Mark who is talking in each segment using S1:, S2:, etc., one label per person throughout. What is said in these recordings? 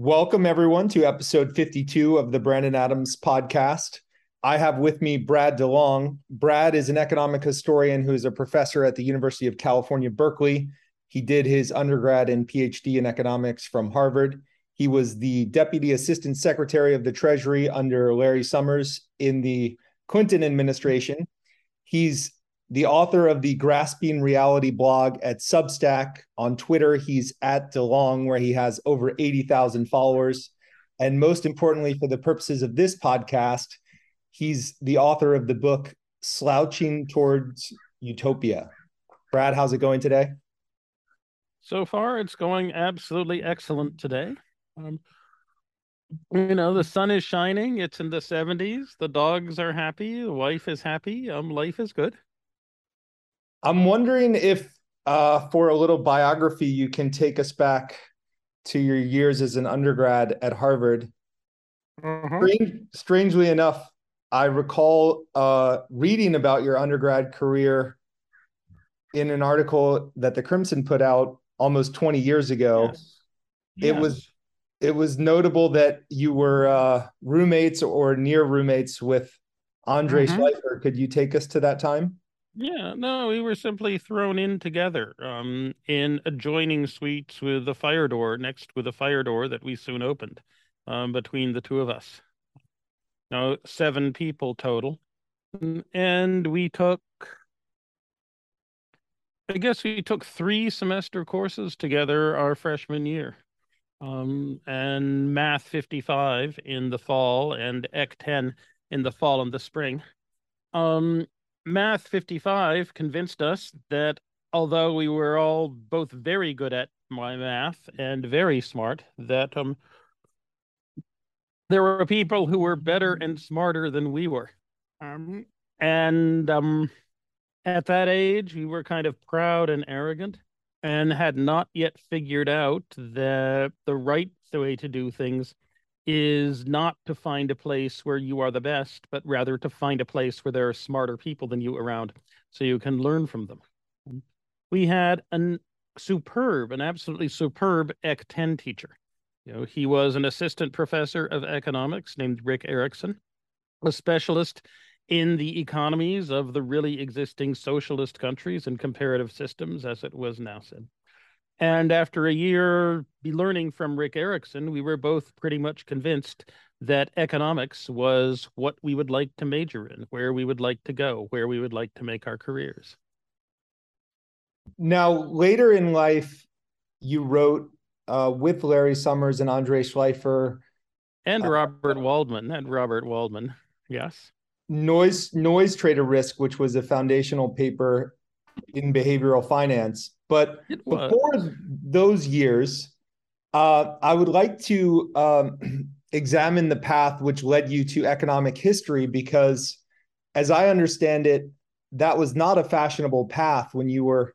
S1: Welcome, everyone, to episode 52 of the Brandon Adams podcast. I have with me Brad DeLong. Brad is an economic historian who is a professor at the University of California, Berkeley. He did his undergrad and PhD in economics from Harvard. He was the deputy assistant secretary of the Treasury under Larry Summers in the Clinton administration. He's the author of the Grasping Reality blog at Substack. On Twitter, he's at DeLong, where he has over 80,000 followers. And most importantly, for the purposes of this podcast, he's the author of the book Slouching Towards Utopia. Brad, how's it going today?
S2: So far, it's going absolutely excellent today. Um, you know, the sun is shining. It's in the 70s. The dogs are happy. The wife is happy. Um, life is good.
S1: I'm wondering if, uh, for a little biography, you can take us back to your years as an undergrad at Harvard. Mm-hmm. Strange, strangely enough, I recall uh, reading about your undergrad career in an article that the Crimson put out almost 20 years ago. Yes. It yes. was it was notable that you were uh, roommates or near roommates with Andre mm-hmm. Shleifer. Could you take us to that time?
S2: Yeah, no, we were simply thrown in together um, in adjoining suites with a fire door next with a fire door that we soon opened um, between the two of us. Now, seven people total. And we took, I guess we took three semester courses together our freshman year. Um, and Math 55 in the fall and Ec 10 in the fall and the spring. Um, Math 55 convinced us that although we were all both very good at my math and very smart, that um, there were people who were better and smarter than we were. Um, and um, at that age, we were kind of proud and arrogant and had not yet figured out that the right way to do things is not to find a place where you are the best, but rather to find a place where there are smarter people than you around so you can learn from them. We had an superb, an absolutely superb Ec 10 teacher. You know, he was an assistant professor of economics named Rick Ericson, a specialist in the economies of the really existing socialist countries and comparative systems, as it was now said. And after a year be learning from Rick Ericson, we were both pretty much convinced that economics was what we would like to major in, where we would like to go, where we would like to make our careers.
S1: Now, later in life, you wrote uh, with Larry Summers and Andre Shleifer.
S2: And uh, Robert Waldman, and Robert Waldman, yes.
S1: Noise Noise Trader Risk, which was a foundational paper in behavioral finance. But before those years, uh, I would like to um, examine the path which led you to economic history because, as I understand it, that was not a fashionable path when you were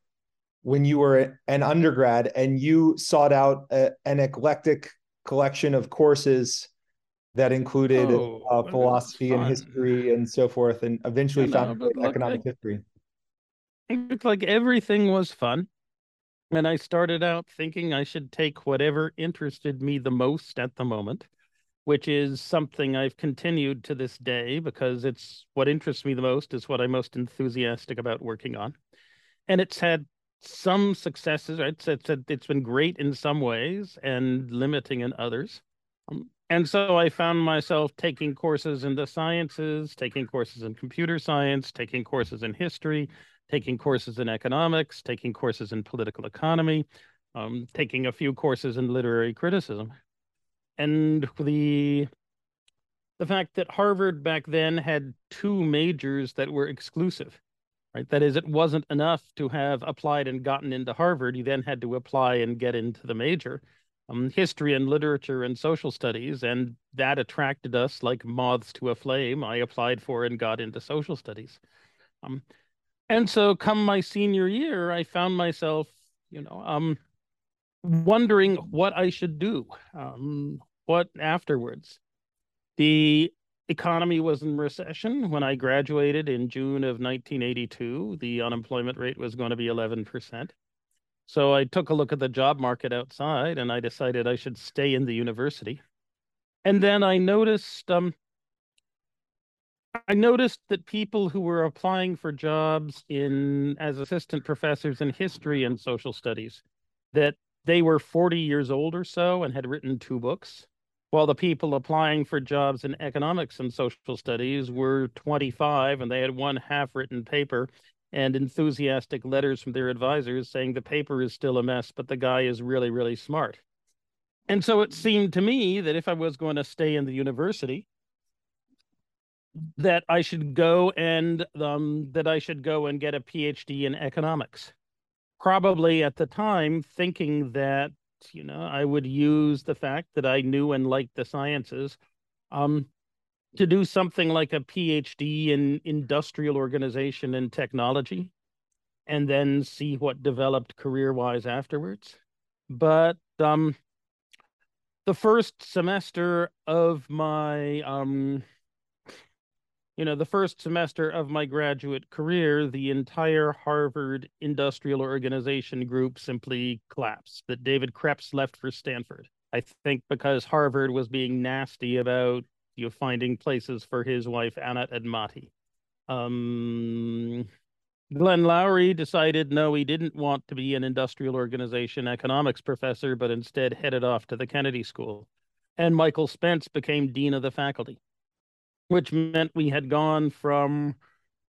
S1: when you were an undergrad and you sought out a, an eclectic collection of courses that included oh, uh, philosophy and history and so forth, and eventually found economic history.
S2: It's like everything was fun. And I started out thinking I should take whatever interested me the most at the moment, which is something I've continued to this day because it's what interests me the most is what I'm most enthusiastic about working on. And it's had some successes, right? It's, it's, it's been great in some ways and limiting in others. Um, and so I found myself taking courses in the sciences, taking courses in computer science, taking courses in history, taking courses in economics, taking courses in political economy, um, taking a few courses in literary criticism. And the the fact that Harvard back then had two majors that were exclusive, right? That is, it wasn't enough to have applied and gotten into Harvard. You then had to apply and get into the major, um, history and literature and social studies, and that attracted us like moths to a flame. I applied for and got into social studies. Um, and so come my senior year, I found myself, you know, um, wondering what I should do, um, what afterwards. The economy was in recession when I graduated in June of 1982. The unemployment rate was going to be 11%. So I took a look at the job market outside and I decided I should stay in the university. And then I noticed um, I noticed that people who were applying for jobs in as assistant professors in history and social studies that they were 40 years old or so and had written two books while the people applying for jobs in economics and social studies were 25 and they had one half written paper and enthusiastic letters from their advisors saying the paper is still a mess but the guy is really really smart. And so it seemed to me that if i was going to stay in the university that I should go and um, that I should go and get a PhD in economics. Probably at the time, thinking that you know I would use the fact that I knew and liked the sciences um, to do something like a PhD in industrial organization and technology, and then see what developed career-wise afterwards. But um, the first semester of my um, you know, the first semester of my graduate career, the entire Harvard Industrial Organization group simply collapsed. That David Kreps left for Stanford. I think because Harvard was being nasty about you know finding places for his wife Anna Admati. Um, Glenn Loury decided no, he didn't want to be an industrial organization economics professor, but instead headed off to the Kennedy School. And Michael Spence became dean of the faculty which meant we had gone from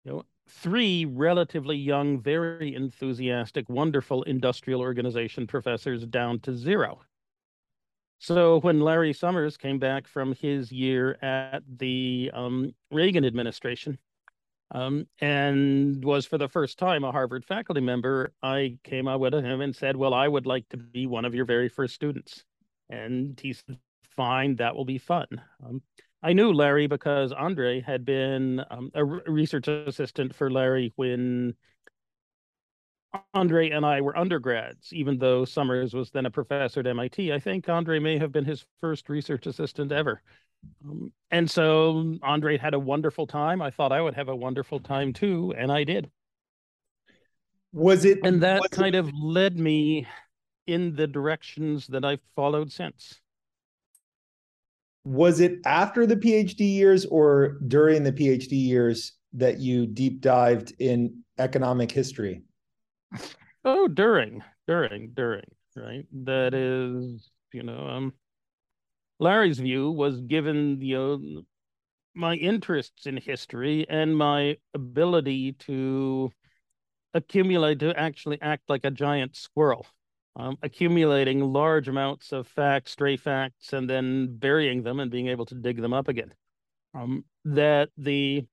S2: you know three relatively young, very enthusiastic, wonderful industrial organization professors down to zero. So when Larry Summers came back from his year at the um, Reagan administration um, and was for the first time a Harvard faculty member, I came out with him and said, well, I would like to be one of your very first students. And he said, fine, that will be fun. Um, I knew Larry because Andre had been um, a research assistant for Larry when Andre and I were undergrads, even though Summers was then a professor at MIT. I think Andre may have been his first research assistant ever. Um, and so Andre had a wonderful time. I thought I would have a wonderful time too, and I did.
S1: Was it?
S2: And that kind it... of led me in the directions that I've followed since
S1: was it after the PhD years or during the PhD years that you deep dived in economic history?
S2: Oh, during, during, during, right? That is, you know, um, Larry's view was given you know, my interests in history and my ability to accumulate to actually act like a giant squirrel um, accumulating large amounts of facts, stray facts, and then burying them and being able to dig them up again. Um, that the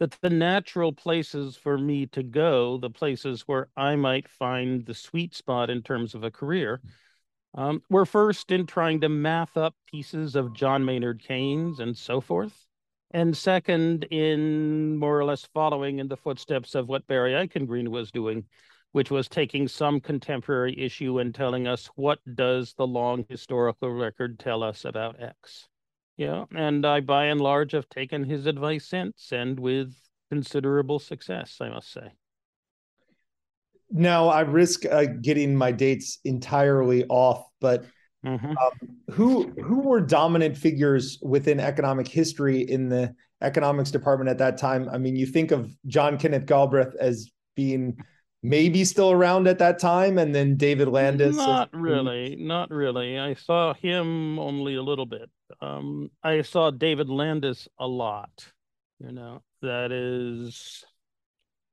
S2: that the natural places for me to go, the places where I might find the sweet spot in terms of a career, um, were first in trying to math up pieces of John Maynard Keynes and so forth. And second, in more or less following in the footsteps of what Barry Eichengreen was doing, which was taking some contemporary issue and telling us what does the long historical record tell us about X. Yeah, and I by and large have taken his advice since, and with considerable success, I must say.
S1: Now I risk uh, getting my dates entirely off, but mm-hmm. um, who who were dominant figures within economic history in the economics department at that time? I mean, you think of John Kenneth Galbraith as being maybe still around at that time, and then David Landes.
S2: Not really, not really. I saw him only a little bit. Um, I saw David Landes a lot. You know, that is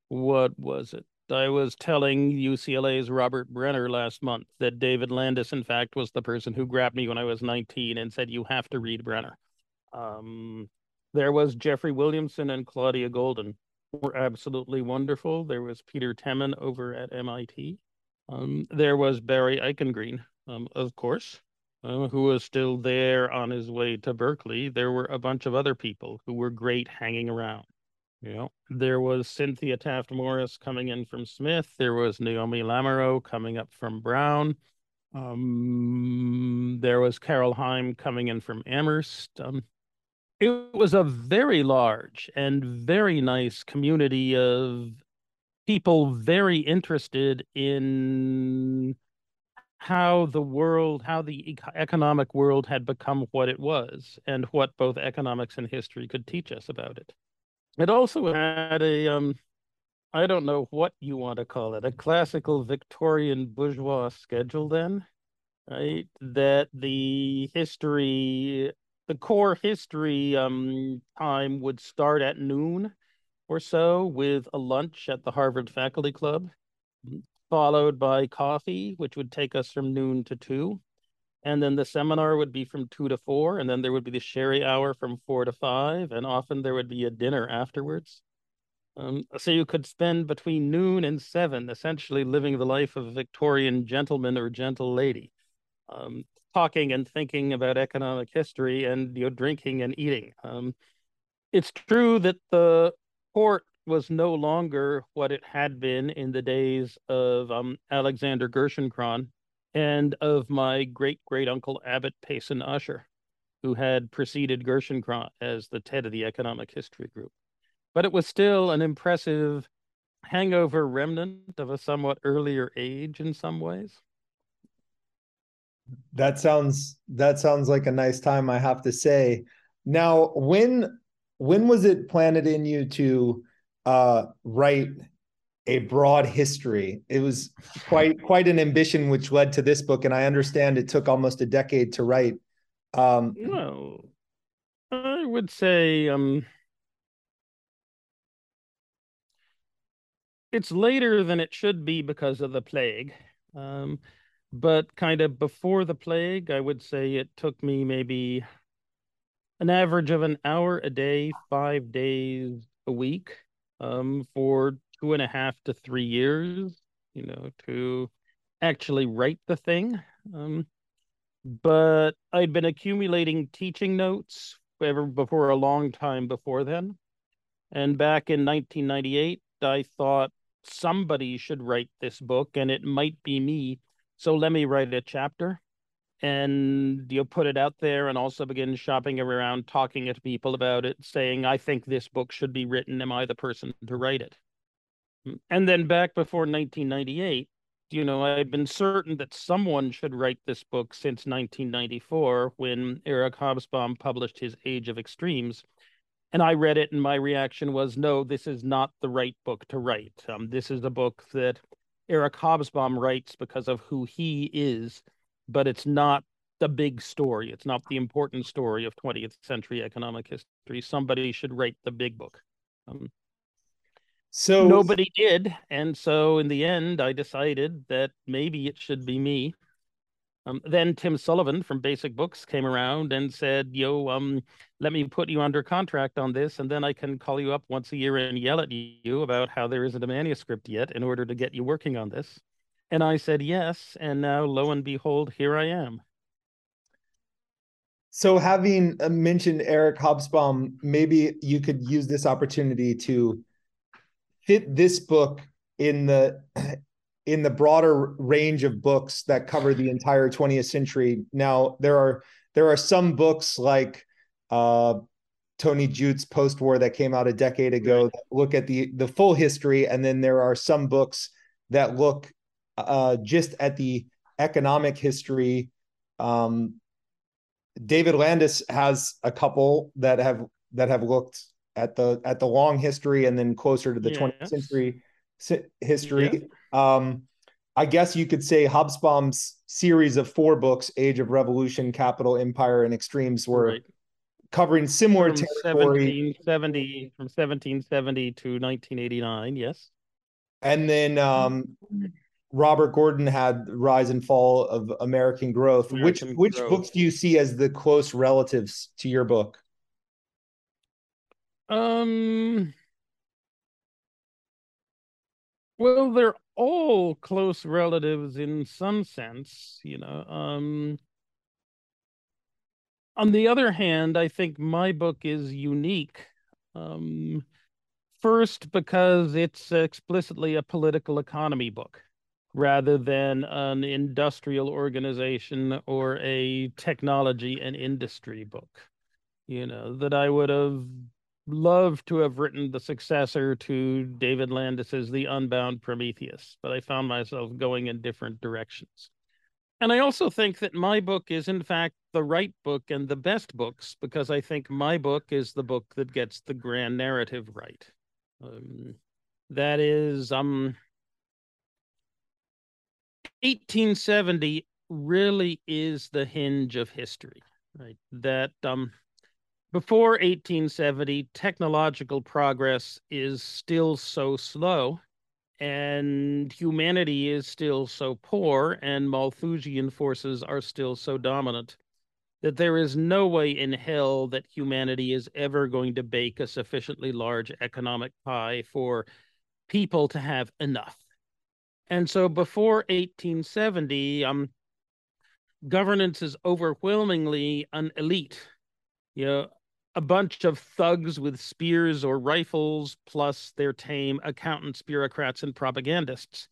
S2: what was it? I was telling UCLA's Robert Brenner last month that David Landes, in fact, was the person who grabbed me when I was 19 and said, You have to read Brenner. Um, there was Jeffrey Williamson and Claudia Goldin were absolutely wonderful. There was Peter Temin over at MIT. Um, there was Barry Eichengreen, um, of course, uh, who was still there on his way to Berkeley. There were a bunch of other people who were great hanging around. You know, there was Cynthia Taft Morris coming in from Smith. There was Naomi Lamoreaux coming up from Brown. Um, there was Carol Heim coming in from Amherst. Um, it was a very large and very nice community of people very interested in how the world, how the economic world had become what it was, and what both economics and history could teach us about it. It also had a, um, I don't know what you want to call it, a classical Victorian bourgeois schedule then, right? That the history, the core history um, time would start at noon or so with a lunch at the Harvard Faculty Club followed by coffee, which would take us from noon to two. And then the seminar would be from two to four. And then there would be the sherry hour from four to five. And often there would be a dinner afterwards. Um, so you could spend between noon and seven essentially living the life of a Victorian gentleman or gentle lady, um, talking and thinking about economic history and you know drinking and eating. Um, it's true that the court was no longer what it had been in the days of um, Alexander Gerschenkron and of my great great uncle Abbot Payson Usher, who had preceded Gerschenkron as the head of the Economic History Group. But it was still an impressive hangover remnant of a somewhat earlier age in some ways.
S1: That sounds that sounds like a nice time, I have to say. Now, when when was it planted in you to uh, write a broad history. It was quite quite an ambition, which led to this book, and I understand it took almost a decade to write. Um,
S2: well, I would say um, it's later than it should be because of the plague. Um, but kind of before the plague, I would say it took me maybe an average of an hour a day, five days a week um, for two and a half to three years, you know, to actually write the thing. Um, but I'd been accumulating teaching notes ever before a long time before then. And back in 1998, I thought somebody should write this book and it might be me. So let me write a chapter and you put it out there and also begin shopping around talking to people about it saying i think this book should be written. Am i the person to write it? And then back before 1998 you know i'd been certain that someone should write this book since 1994 when eric hobsbawm published his age of extremes. And i read it and my reaction was no this is not the right book to write. Um, this is a book that eric hobsbawm writes because of who he is but it's not the big story. It's not the important story of 20th century economic history. Somebody should write the big book. Um, so nobody did, and so in the end, I decided that maybe it should be me. Um, then Tim Sullivan from Basic Books came around and said, "Yo, um, let me put you under contract on this, and then I can call you up once a year and yell at you about how there isn't a manuscript yet in order to get you working on this." And I said yes. And now, lo and behold, here I am.
S1: So, having uh, mentioned Eric Hobsbawm, maybe you could use this opportunity to fit this book in the in the broader range of books that cover the entire 20th century. Now, there are there are some books like uh, Tony Judt's Post War that came out a decade ago right. that look at the the full history, and then there are some books that look uh, just at the economic history, um, David Landes has a couple that have that have looked at the at the long history and then closer to the yes. 20th century history. Um, I guess you could say Hobsbawm's series of four books, Age of Revolution, Capital, Empire, and Extremes, were right. covering similar
S2: from territory. 1770, from 1770 to 1989, yes.
S1: And then um, Robert Gordon had Rise and Fall of American Growth. American which which Growth. books do you see as the close relatives to your book?
S2: Um well, they're all close relatives in some sense, you know. Um on the other hand, I think my book is unique. Um first because it's explicitly a political economy book rather than an industrial organization or a technology and industry book. You know, that I would have love to have written the successor to David Landes's The Unbound Prometheus, but I found myself going in different directions. And I also think that my book is, in fact, the right book and the best books because I think my book is the book that gets the grand narrative right. Um, that is, um, 1870 really is the hinge of history, right? That um, before 1870, technological progress is still so slow and humanity is still so poor and Malthusian forces are still so dominant that there is no way in hell that humanity is ever going to bake a sufficiently large economic pie for people to have enough. And so before 1870, um, governance is overwhelmingly an elite. You know, a bunch of thugs with spears or rifles, plus their tame accountants, bureaucrats, and propagandists.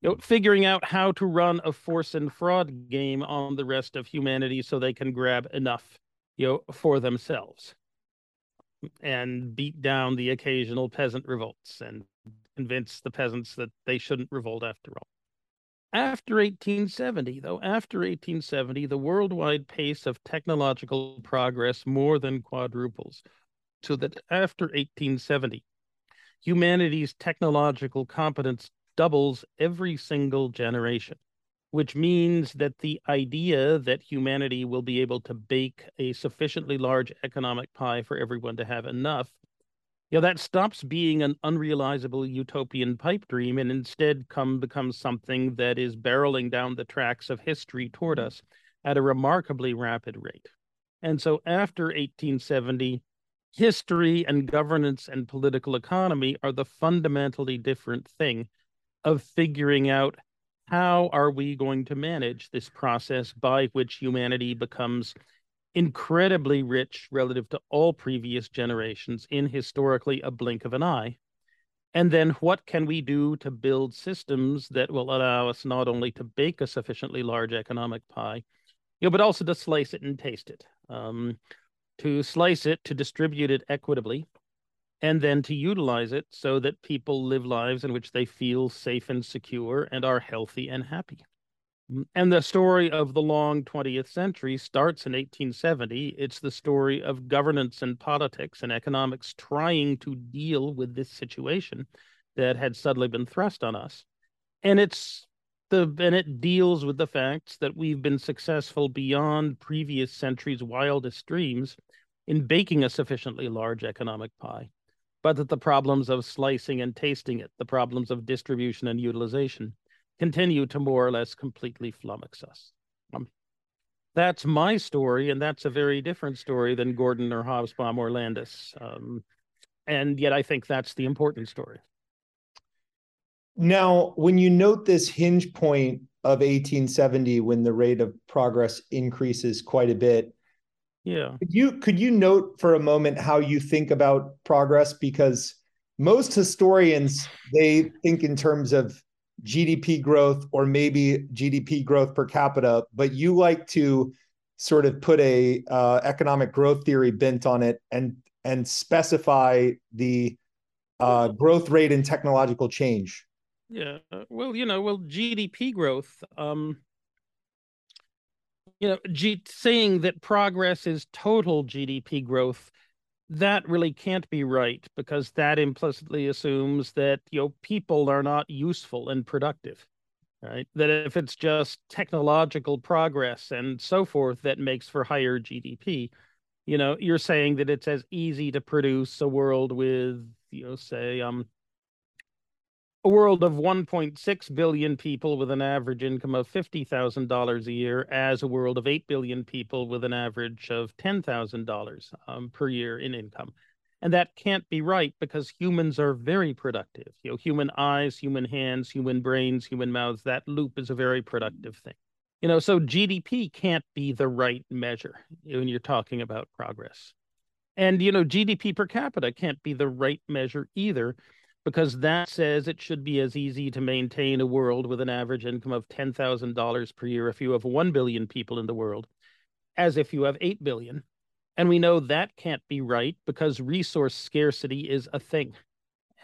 S2: You know, figuring out how to run a force and fraud game on the rest of humanity so they can grab enough, you know, for themselves and beat down the occasional peasant revolts and convince the peasants that they shouldn't revolt after all. After 1870, though, after 1870, the worldwide pace of technological progress more than quadruples, so that after 1870, humanity's technological competence doubles every single generation, which means that the idea that humanity will be able to bake a sufficiently large economic pie for everyone to have enough you know, that stops being an unrealizable utopian pipe dream and instead come becomes something that is barreling down the tracks of history toward us at a remarkably rapid rate. And so after 1870, history and governance and political economy are the fundamentally different thing of figuring out how are we going to manage this process by which humanity becomes incredibly rich relative to all previous generations in historically a blink of an eye. And then what can we do to build systems that will allow us not only to bake a sufficiently large economic pie, you know, but also to slice it and taste it, um, to slice it, to distribute it equitably, and then to utilize it so that people live lives in which they feel safe and secure and are healthy and happy. And the story of the long 20th century starts in 1870. It's the story of governance and politics and economics trying to deal with this situation that had suddenly been thrust on us. And it's the and it deals with the facts that we've been successful beyond previous centuries' wildest dreams in baking a sufficiently large economic pie, but that the problems of slicing and tasting it, the problems of distribution and utilization, continue to more or less completely flummox us. Um, that's my story, and that's a very different story than Gordon or Hobsbawm or Landes. Um, and yet, I think that's the important story.
S1: Now, when you note this hinge point of 1870, when the rate of progress increases quite a bit,
S2: yeah,
S1: could you could you note for a moment how you think about progress? Because most historians they think in terms of GDP growth or maybe GDP growth per capita, but you like to sort of put a uh, economic growth theory bent on it and and specify the uh, growth rate and technological change.
S2: Yeah, well, you know, well, GDP growth. Um, you know, G- saying that progress is total GDP growth that really can't be right because that implicitly assumes that you know people are not useful and productive right? That if it's just technological progress and so forth that makes for higher gdp you know you're saying that it's as easy to produce a world with you know say um a world of 1.6 billion people with an average income of $50,000 a year as a world of 8 billion people with an average of $10,000 um, per year in income. And that can't be right because humans are very productive. You know, human eyes, human hands, human brains, human mouths, that loop is a very productive thing. You know, so GDP can't be the right measure when you're talking about progress. And, you know, GDP per capita can't be the right measure either because that says it should be as easy to maintain a world with an average income of $10,000 per year if you have 1 billion people in the world as if you have 8 billion. And we know that can't be right because resource scarcity is a thing.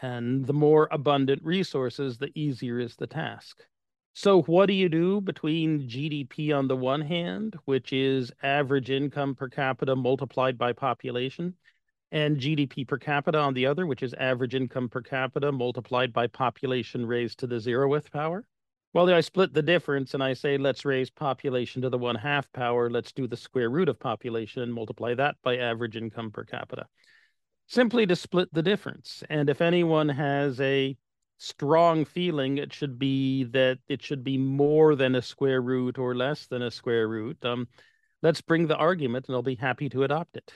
S2: And the more abundant resources, the easier is the task. So, what do you do between GDP on the one hand, which is average income per capita multiplied by population, and GDP per capita on the other, which is average income per capita multiplied by population raised to the zeroth power? Well, I split the difference and I say, let's raise population to the one half power. Let's do the square root of population and multiply that by average income per capita. Simply to split the difference. And if anyone has a strong feeling, it should be that it should be more than a square root or less than a square root. Um, let's bring the argument and I'll be happy to adopt it.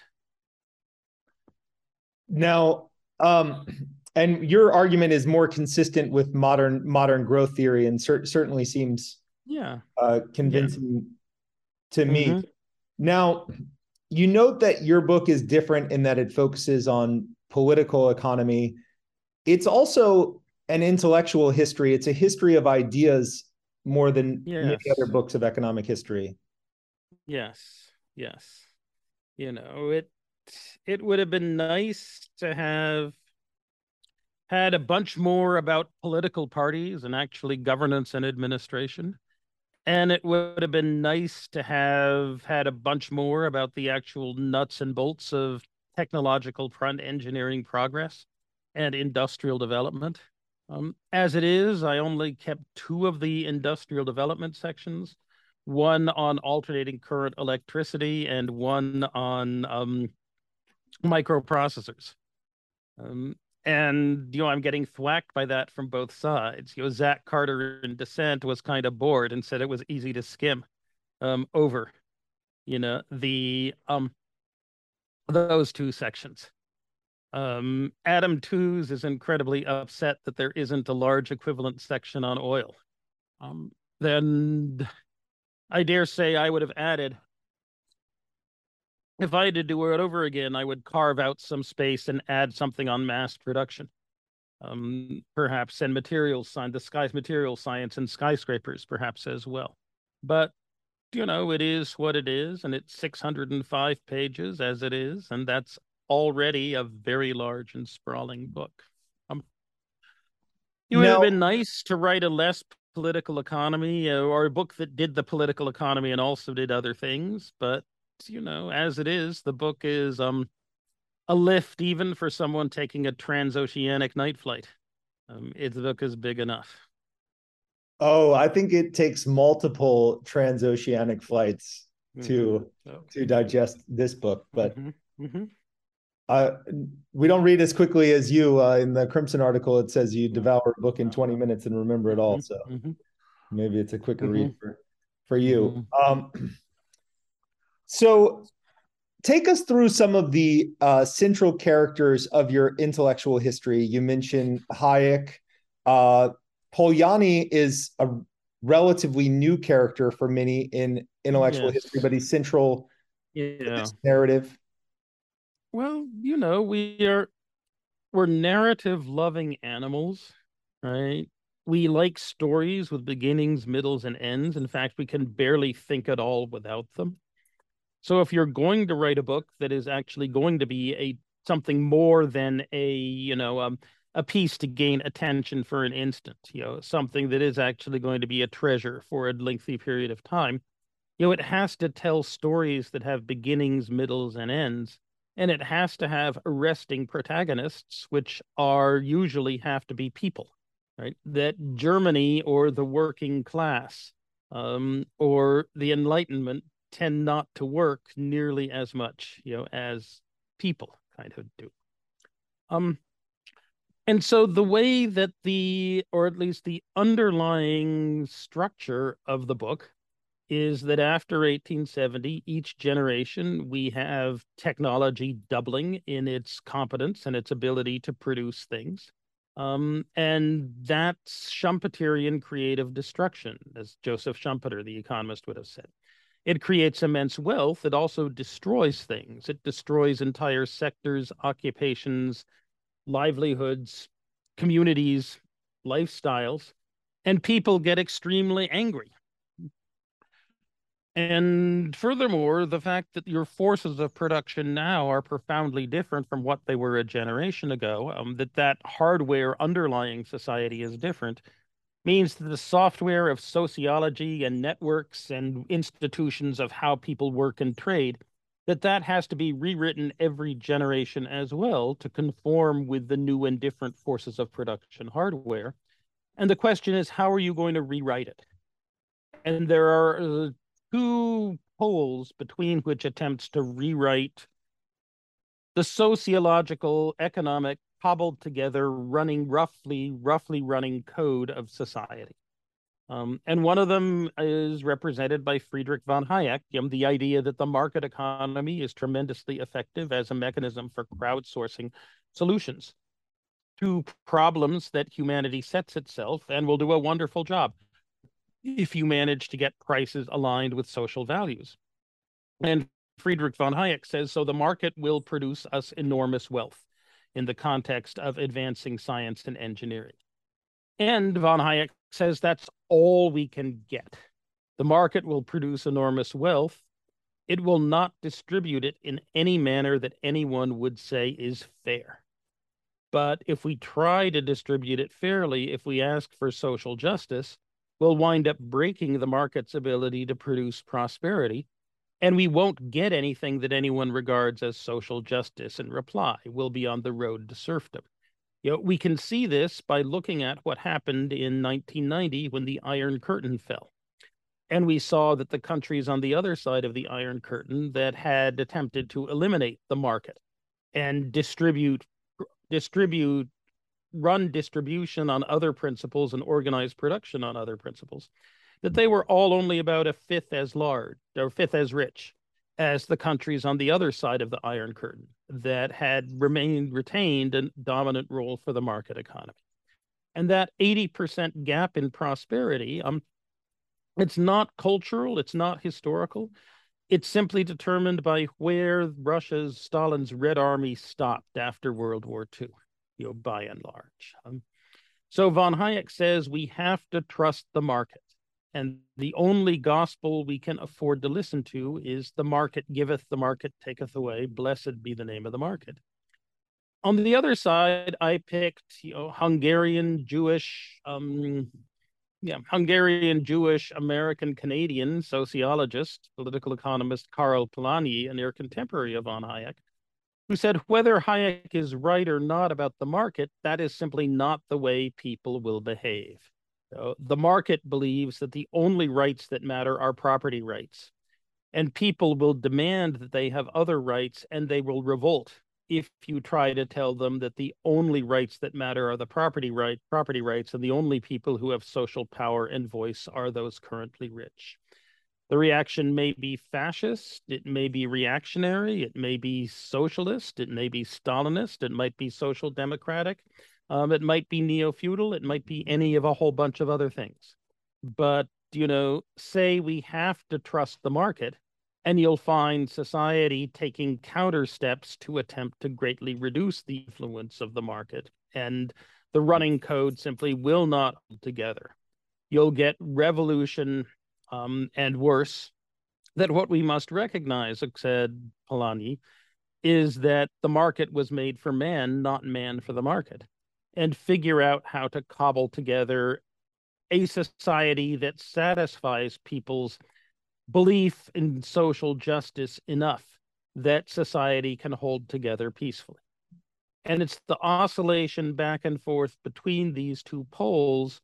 S1: Now, um, and your argument is more consistent with modern modern growth theory, and cer- certainly seems
S2: yeah
S1: uh, convincing yeah. to me. Mm-hmm. Now, you note that your book is different in that it focuses on political economy. It's also an intellectual history. It's a history of ideas more than yes. many other books of economic history.
S2: Yes, yes. You know, it it would have been nice to have had a bunch more about political parties and actually governance and administration. And it would have been nice to have had a bunch more about the actual nuts and bolts of technological front engineering progress and industrial development. Um, as it is, I only kept two of the industrial development sections one on alternating current electricity and one on um, microprocessors. Um, and you know, I'm getting thwacked by that from both sides. You know, Zach Carter in dissent was kind of bored and said it was easy to skim um, over, you know, the um those two sections. Um, Adam Tooze is incredibly upset that there isn't a large equivalent section on oil. Um, then I dare say I would have added if I had to do it over again, I would carve out some space and add something on mass production. Um, perhaps and materials science, the sky's material science and skyscrapers, perhaps as well. But you know, it is what it is, and it's 605 pages as it is, and that's already a very large and sprawling book. Um, it would now, have been nice to write a less political economy uh, or a book that did the political economy and also did other things, but you know, as it is, the book is um a lift even for someone taking a transoceanic night flight. Um, its the book is big enough.
S1: Oh, I think it takes multiple transoceanic flights mm-hmm. to okay. to digest this book, but mm-hmm. Mm-hmm. Uh, we don't read as quickly as you. Uh, in the Crimson article, it says you devour a book in 20 minutes and remember it all. Mm-hmm. So mm-hmm. maybe it's a quicker read mm-hmm. for for you. Um, so take us through some of the uh, central characters of your intellectual history. You mentioned Hayek. Uh, Polanyi is a relatively new character for many in intellectual yes. history, but he's central yeah. narrative.
S2: Well, you know, we are we're narrative loving animals, right? We like stories with beginnings, middles, and ends. In fact, we can barely think at all without them. So if you're going to write a book that is actually going to be a something more than a you know um, a piece to gain attention for an instant, you know, something that is actually going to be a treasure for a lengthy period of time, you know, it has to tell stories that have beginnings, middles, and ends. And it has to have arresting protagonists, which are usually have to be people, right? That Germany or the working class um, or the Enlightenment tend not to work nearly as much, you know, as people kind of do. Um, and so the way that the, or at least the underlying structure of the book is that after 1870, each generation, we have technology doubling in its competence and its ability to produce things. Um, and that's Schumpeterian creative destruction, as Joseph Schumpeter, the economist, would have said. It creates immense wealth. It also destroys things. It destroys entire sectors, occupations, livelihoods, communities, lifestyles, and people get extremely angry. And furthermore, the fact that your forces of production now are profoundly different from what they were a generation ago, um, that that hardware underlying society is different, means that the software of sociology and networks and institutions of how people work and trade, that that has to be rewritten every generation as well to conform with the new and different forces of production hardware. And the question is, how are you going to rewrite it? And there are uh, two poles between which attempts to rewrite the sociological, economic, cobbled together, running roughly, roughly running code of society. Um, and one of them is represented by Friedrich von Hayek, the idea that the market economy is tremendously effective as a mechanism for crowdsourcing solutions to problems that humanity sets itself and will do a wonderful job if you manage to get prices aligned with social values. And Friedrich von Hayek says so the market will produce us enormous wealth in the context of advancing science and engineering. And von Hayek says that's all we can get. The market will produce enormous wealth. It will not distribute it in any manner that anyone would say is fair. But if we try to distribute it fairly, if we ask for social justice, we'll wind up breaking the market's ability to produce prosperity. And we won't get anything that anyone regards as social justice in reply. We'll be on the road to serfdom. You know, we can see this by looking at what happened in 1990 when the Iron Curtain fell. And we saw that the countries on the other side of the Iron Curtain that had attempted to eliminate the market and distribute distribute run distribution on other principles and organize production on other principles, that they were all only about a fifth as large or fifth as rich as the countries on the other side of the Iron Curtain that had remained retained a dominant role for the market economy. And that 80% gap in prosperity, um, it's not cultural, it's not historical. It's simply determined by where Russia's Stalin's Red Army stopped after World War II you know, by and large. Um, so von Hayek says we have to trust the market. And the only gospel we can afford to listen to is the market giveth, the market taketh away. Blessed be the name of the market. On the other side, I picked you know Hungarian Jewish, um, yeah, Hungarian Jewish American Canadian sociologist, political economist Karl Polanyi, a near contemporary of von Hayek, who said whether Hayek is right or not about the market, that is simply not the way people will behave. So the market believes that the only rights that matter are property rights. And people will demand that they have other rights and they will revolt if you try to tell them that the only rights that matter are the property right property rights and the only people who have social power and voice are those currently rich. The reaction may be fascist, it may be reactionary, it may be socialist, it may be Stalinist, it might be social democratic, um, it might be neo feudal, it might be any of a whole bunch of other things. But, you know, say we have to trust the market, and you'll find society taking counter steps to attempt to greatly reduce the influence of the market. And the running code simply will not hold together. You'll get revolution um, and worse, that what we must recognize, said Polanyi, is that the market was made for man, not man for the market, and figure out how to cobble together a society that satisfies people's belief in social justice enough that society can hold together peacefully. And it's the oscillation back and forth between these two poles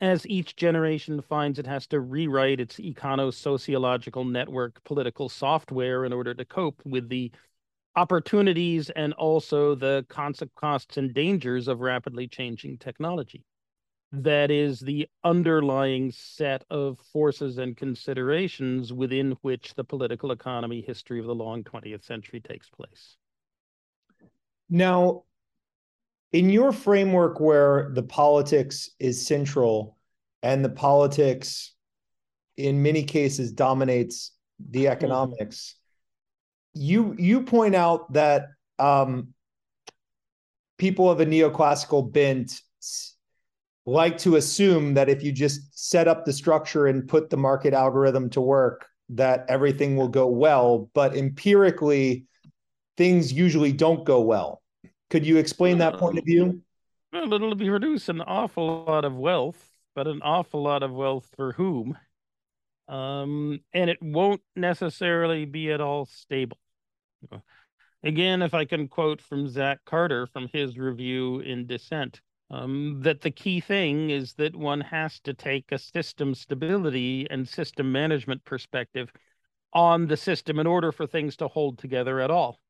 S2: as each generation finds it has to rewrite its econo-sociological network political software in order to cope with the opportunities and also the costs and dangers of rapidly changing technology. That is the underlying set of forces and considerations within which the political economy history of the long 20th century takes place.
S1: Now, in your framework where the politics is central and the politics in many cases dominates the mm-hmm. economics. You you point out that um, people of a neoclassical bent like to assume that if you just set up the structure and put the market algorithm to work that everything will go well, but empirically, things usually don't go well. Could you explain that point of view?
S2: Well, it'll produce an awful lot of wealth, but an awful lot of wealth for whom? Um, and it won't necessarily be at all stable. Again, if I can quote from Zach Carter from his review in Dissent, um, that the key thing is that one has to take a system stability and system management perspective on the system in order for things to hold together at all.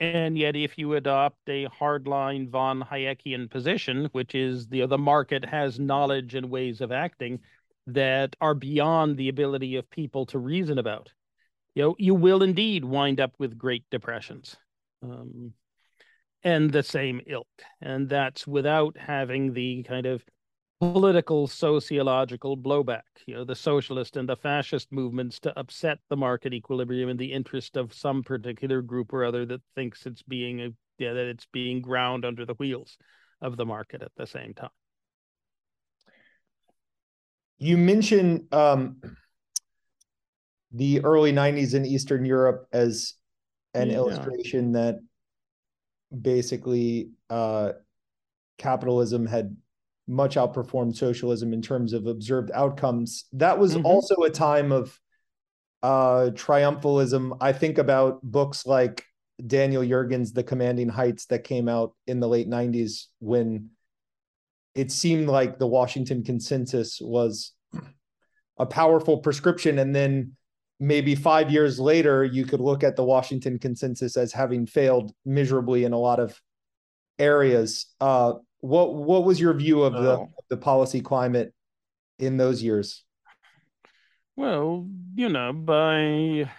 S2: And yet, if you adopt a hardline von Hayekian position, which is the the market has knowledge and ways of acting that are beyond the ability of people to reason about, you know, you will indeed wind up with great depressions. Um, and the same ilk. And that's without having the kind of political sociological blowback you know the socialist and the fascist movements to upset the market equilibrium in the interest of some particular group or other that thinks it's being a, yeah, that it's being ground under the wheels of the market at the same time
S1: you mentioned um, the early 90s in eastern europe as an yeah. illustration that basically uh, capitalism had much outperformed socialism in terms of observed outcomes. That was mm-hmm. also a time of uh, triumphalism. I think about books like Daniel Yergin's The Commanding Heights that came out in the late 90s when it seemed like the Washington consensus was a powerful prescription. And then maybe five years later, you could look at the Washington consensus as having failed miserably in a lot of areas. Uh, what what was your view of the oh. the policy climate in those years?
S2: Well, you know, by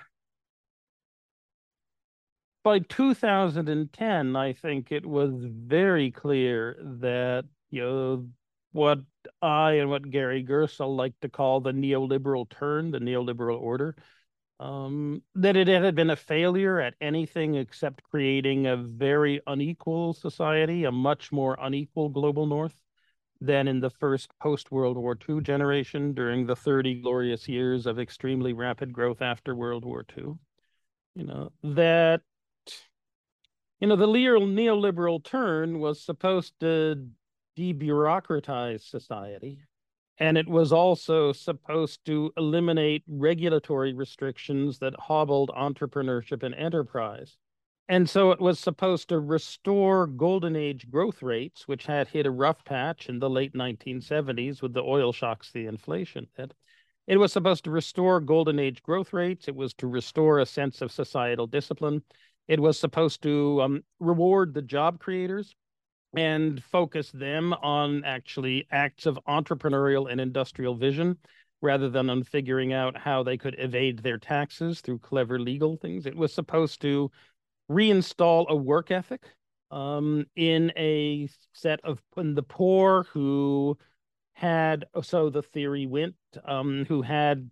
S2: by 2010, I think it was very clear that you know what I and what Gary Gerstle like to call the neoliberal turn, the neoliberal order, um, that it had been a failure at anything except creating a very unequal society, a much more unequal global north than in the first post World War II generation during the 30 glorious years of extremely rapid growth after World War II. You know, that, you know, the neoliberal turn was supposed to debureaucratize society. And it was also supposed to eliminate regulatory restrictions that hobbled entrepreneurship and enterprise. And so it was supposed to restore golden age growth rates, which had hit a rough patch in the late 1970s with the oil shocks, the inflation. It, it was supposed to restore golden age growth rates. It was to restore a sense of societal discipline. It was supposed to um, reward the job creators and focus them on actually acts of entrepreneurial and industrial vision rather than on figuring out how they could evade their taxes through clever legal things. It was supposed to reinstall a work ethic um, in a set of in the poor who had, so the theory went, um, who had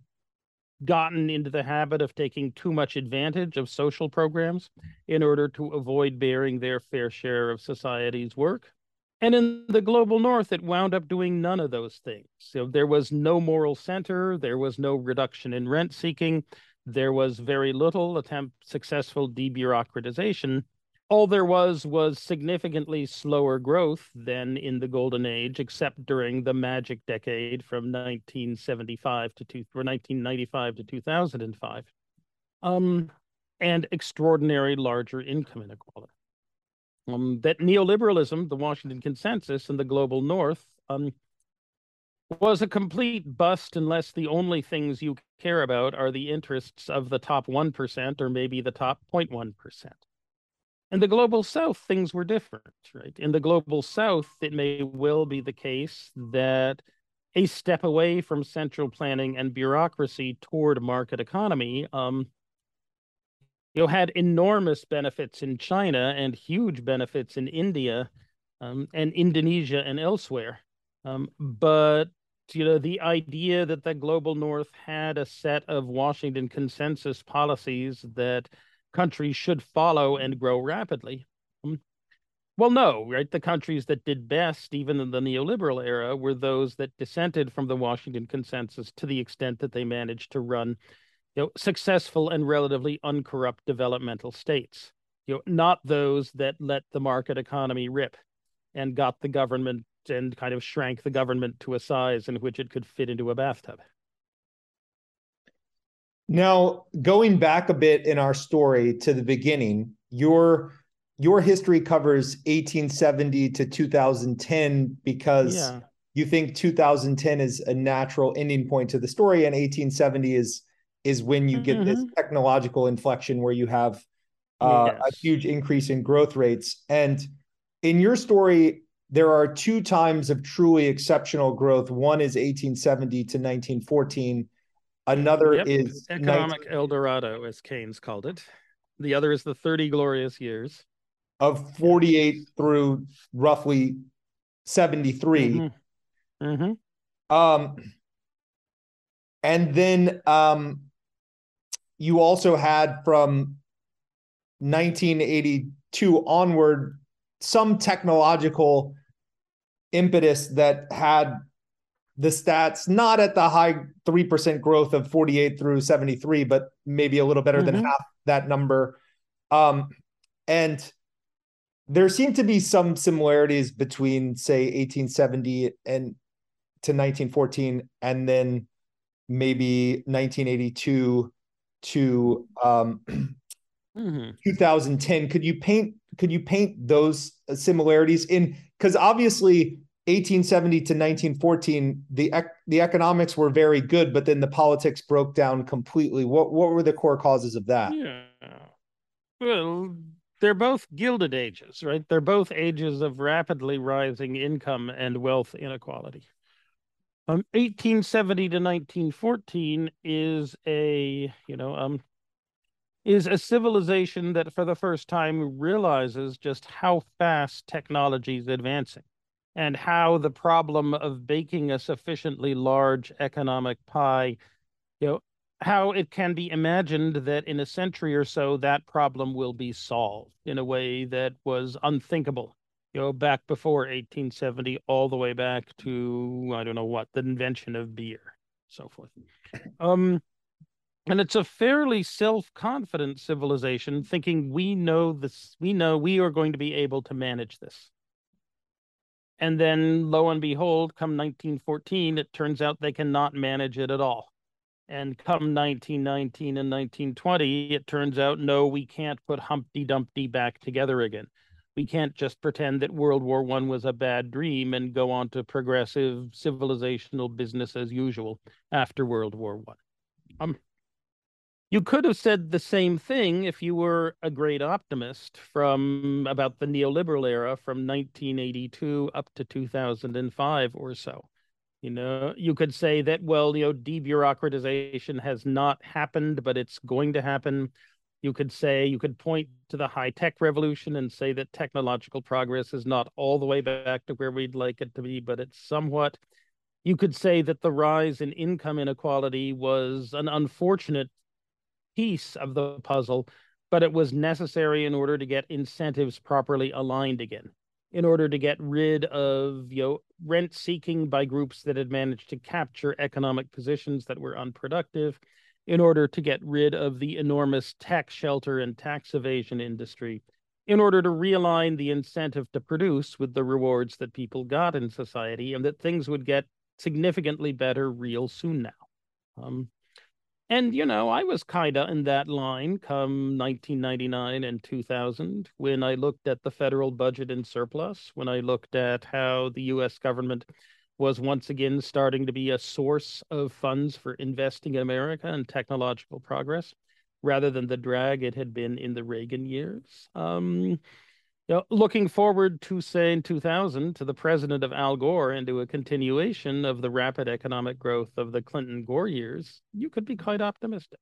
S2: gotten into the habit of taking too much advantage of social programs in order to avoid bearing their fair share of society's work. And in the global north, it wound up doing none of those things. So there was no moral center, there was no reduction in rent seeking, there was very little attempt successful debureaucratization all there was was significantly slower growth than in the golden age except during the magic decade from 1975 to two, or 1995 to 2005 um, and extraordinary larger income inequality. Um, that neoliberalism the washington consensus and the global north um, was a complete bust unless the only things you care about are the interests of the top 1% or maybe the top 0.1% in the global south, things were different, right? In the global south, it may well be the case that a step away from central planning and bureaucracy toward market economy um, you know, had enormous benefits in China and huge benefits in India um, and Indonesia and elsewhere. Um, but you know, the idea that the global north had a set of Washington consensus policies that countries should follow and grow rapidly. Um, well, no, right? The countries that did best, even in the neoliberal era, were those that dissented from the Washington consensus to the extent that they managed to run you know, successful and relatively uncorrupt developmental states. You know, not those that let the market economy rip and got the government and kind of shrank the government to a size in which it could fit into a bathtub.
S1: Now, going back a bit in our story to the beginning, your your history covers 1870 to 2010 because yeah. you think 2010 is a natural ending point to the story and 1870 is is when you get mm-hmm. this technological inflection where you have uh, yes. a huge increase in growth rates and in your story there are two times of truly exceptional growth one is 1870 to 1914 another yep. is
S2: economic 19- el dorado as keynes called it the other is the 30 glorious years
S1: of 48 through roughly 73. Mm-hmm. Mm-hmm. Um, and then um, you also had from 1982 onward some technological impetus that had the stats not at the high 3% growth of 48 through 73 but maybe a little better mm-hmm. than half that number um, and there seem to be some similarities between say 1870 and to 1914 and then maybe 1982 to um, mm-hmm. 2010 could you paint could you paint those similarities in because obviously 1870 to 1914 the the economics were very good but then the politics broke down completely what what were the core causes of that
S2: yeah well they're both gilded ages, right? They're both ages of rapidly rising income and wealth inequality. Um, 1870 to 1914 is a, you know, um, is a civilization that for the first time realizes just how fast technology is advancing and how the problem of baking a sufficiently large economic pie, you know, how it can be imagined that in a century or so that problem will be solved in a way that was unthinkable you know back before 1870 all the way back to i don't know what the invention of beer so forth. Um and it's a fairly self-confident civilization thinking we know this we know we are going to be able to manage this and then lo and behold come 1914 it turns out they cannot manage it at all and come 1919 and 1920, it turns out, no, we can't put Humpty Dumpty back together again. We can't just pretend that World War One was a bad dream and go on to progressive civilizational business as usual after World War One. Um, you could have said the same thing if you were a great optimist from about the neoliberal era from 1982 up to 2005 or so. You know, you could say that, well, you know, debureaucratization has not happened, but it's going to happen. You could say, you could point to the high tech revolution and say that technological progress is not all the way back to where we'd like it to be, but it's somewhat. You could say that the rise in income inequality was an unfortunate piece of the puzzle, but it was necessary in order to get incentives properly aligned again in order to get rid of you know rent seeking by groups that had managed to capture economic positions that were unproductive in order to get rid of the enormous tax shelter and tax evasion industry in order to realign the incentive to produce with the rewards that people got in society and that things would get significantly better real soon now. Um, and, you know, I was kind of in that line come 1999 and 2000 when I looked at the federal budget in surplus, when I looked at how the US government was once again starting to be a source of funds for investing in America and technological progress rather than the drag it had been in the Reagan years. Um, you know, looking forward to, say, in 2000, to the president of Al Gore and to a continuation of the rapid economic growth of the Clinton Gore years, you could be quite optimistic.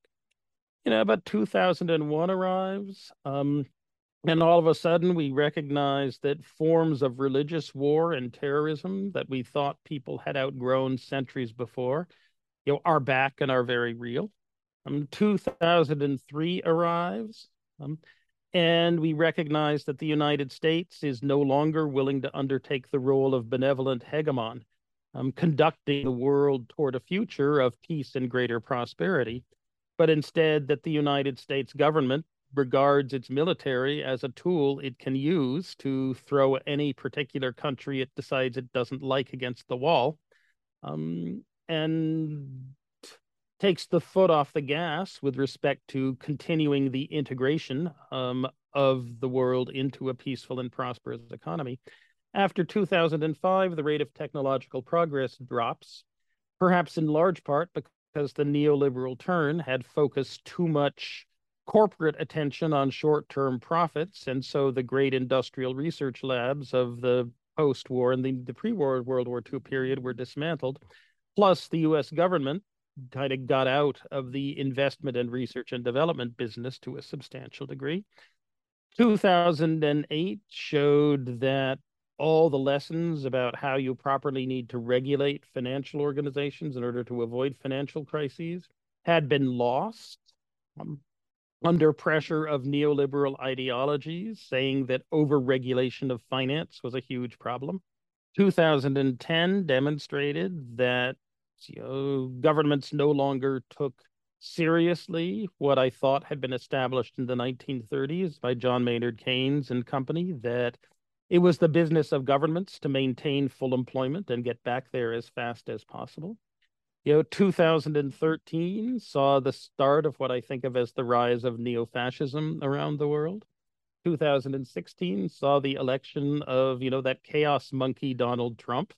S2: You know, but 2001 arrives, um, and all of a sudden we recognize that forms of religious war and terrorism that we thought people had outgrown centuries before, you know, are back and are very real. Um, 2003 arrives. Um, and we recognize that the United States is no longer willing to undertake the role of benevolent hegemon, um, conducting the world toward a future of peace and greater prosperity, but instead that the United States government regards its military as a tool it can use to throw any particular country it decides it doesn't like against the wall, um, and takes the foot off the gas with respect to continuing the integration um, of the world into a peaceful and prosperous economy. After 2005, the rate of technological progress drops, perhaps in large part because the neoliberal turn had focused too much corporate attention on short term profits. And so the great industrial research labs of the post war and the, the pre war World War II period were dismantled. Plus, the US government kind of got out of the investment and research and development business to a substantial degree. 2008 showed that all the lessons about how you properly need to regulate financial organizations in order to avoid financial crises had been lost um, under pressure of neoliberal ideologies saying that overregulation of finance was a huge problem. 2010 demonstrated that you know, governments no longer took seriously what I thought had been established in the 1930s by John Maynard Keynes and company that it was the business of governments to maintain full employment and get back there as fast as possible. You know, 2013 saw the start of what I think of as the rise of neo fascism around the world. 2016 saw the election of, you know, that chaos monkey Donald Trump.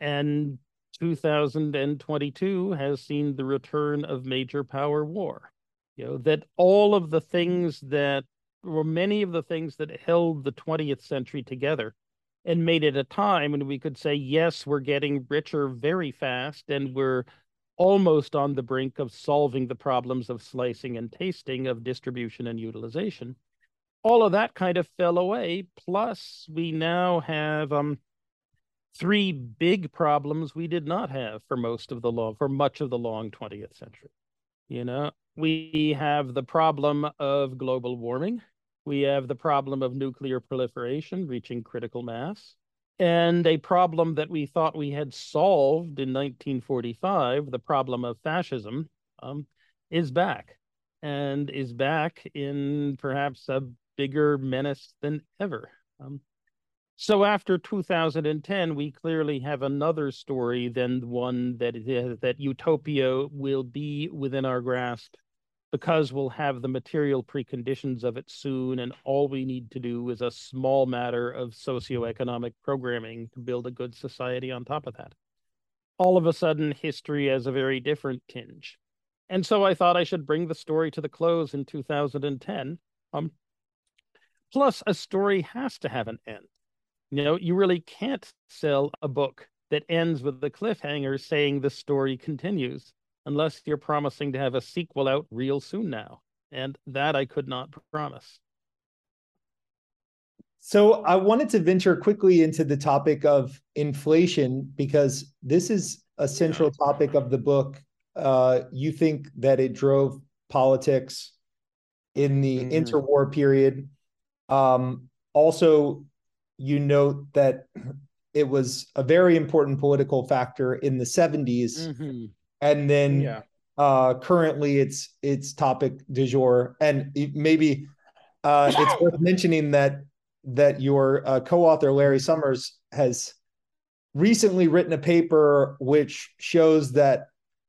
S2: And 2022 has seen the return of major power war. You know, that all of the things that were many of the things that held the 20th century together and made it a time when we could say, yes, we're getting richer very fast and we're almost on the brink of solving the problems of slicing and tasting, of distribution and utilization. All of that kind of fell away. Plus, we now have um, three big problems we did not have for most of the long, for much of the long 20th century. You know, we have the problem of global warming. We have the problem of nuclear proliferation reaching critical mass. And a problem that we thought we had solved in 1945, the problem of fascism, um, is back and is back in perhaps a bigger menace than ever. Um, so after 2010, we clearly have another story than the one that that utopia will be within our grasp because we'll have the material preconditions of it soon, and all we need to do is a small matter of socioeconomic programming to build a good society on top of that. All of a sudden, history has a very different tinge. And so I thought I should bring the story to the close in 2010. Um, plus, a story has to have an end. You know, you really can't sell a book that ends with the cliffhanger saying the story continues unless you're promising to have a sequel out real soon now. And that I could not promise.
S1: So I wanted to venture quickly into the topic of inflation because this is a central topic of the book. Uh, you think that it drove politics in the mm-hmm. interwar period. Um, also, you note that it was a very important political factor in the 70s mm-hmm. and then yeah. uh, currently it's it's topic du jour and maybe uh, it's worth mentioning that that your uh, co-author larry summers has recently written a paper which shows that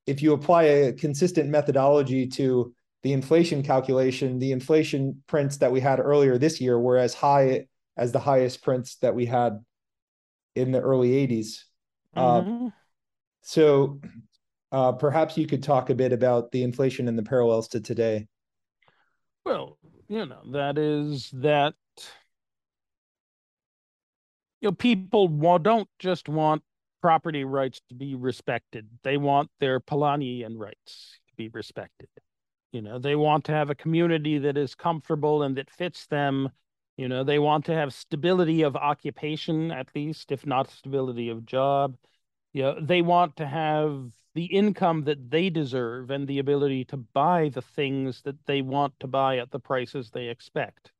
S1: if you apply a consistent methodology to the inflation calculation the inflation prints that we had earlier this year were as high as the highest prints that we had in the early 80s. Uh, mm-hmm. Uh, so uh, perhaps you could talk a bit about the inflation and the parallels to today.
S2: Well, you know, that is that you know people don't just want property rights to be respected. They want their Polanyian rights to be respected. You know, they want to have a community that is comfortable and that fits them you know, they want to have stability of occupation, at least, if not stability of job. You know, they want to have the income that they deserve and the ability to buy the things that they want to buy at the prices they expect.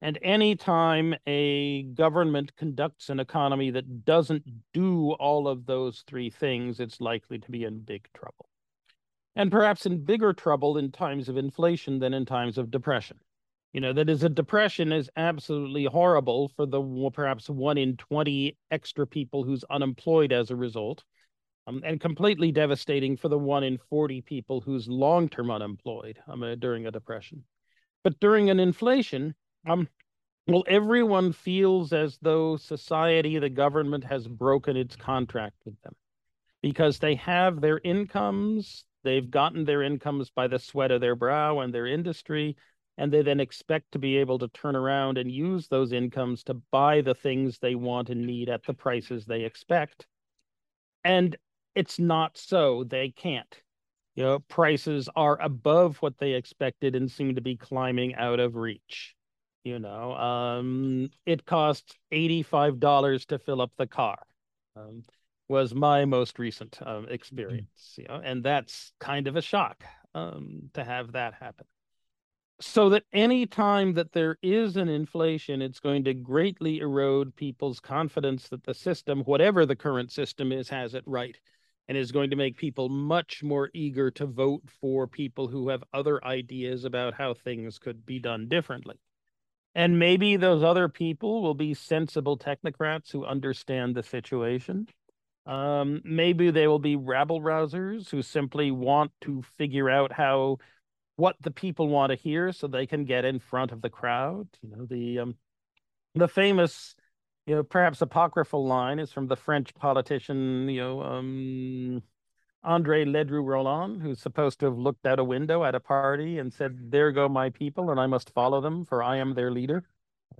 S2: And anytime a government conducts an economy that doesn't do all of those three things, it's likely to be in big trouble. and perhaps in bigger trouble in times of inflation than in times of depression. You know, that is a depression is absolutely horrible for the perhaps one in 20 extra people who's unemployed as a result, um, and completely devastating for the one in 40 people who's long term unemployed um, uh, during a depression. But during an inflation, um, well, everyone feels as though society, the government has broken its contract with them because they have their incomes, they've gotten their incomes by the sweat of their brow and their industry, and they then expect to be able to turn around and use those incomes to buy the things they want and need at the prices they expect. And it's not so. They can't. You know, prices are above what they expected and seem to be climbing out of reach. You know, um, it costs $85 to fill up the car. Um, was my most recent um, mm-hmm. experience, you know, and that's kind of a shock um, to have that happen. So that any time that there is an inflation, it's going to greatly erode people's confidence that the system, whatever the current system is, has it right, and is going to make people much more eager to vote for people who have other ideas about how things could be done differently. And maybe those other people will be sensible technocrats who understand the situation um, maybe they will be rabble rousers who simply want to figure out how what the people want to hear so they can get in front of the crowd. You know, the um, the famous, you know, perhaps apocryphal line is from the French politician, you know, um, Andre Ledru Rollin, who's supposed to have looked out a window at a party and said, There go my people, and I must follow them, for I am their leader.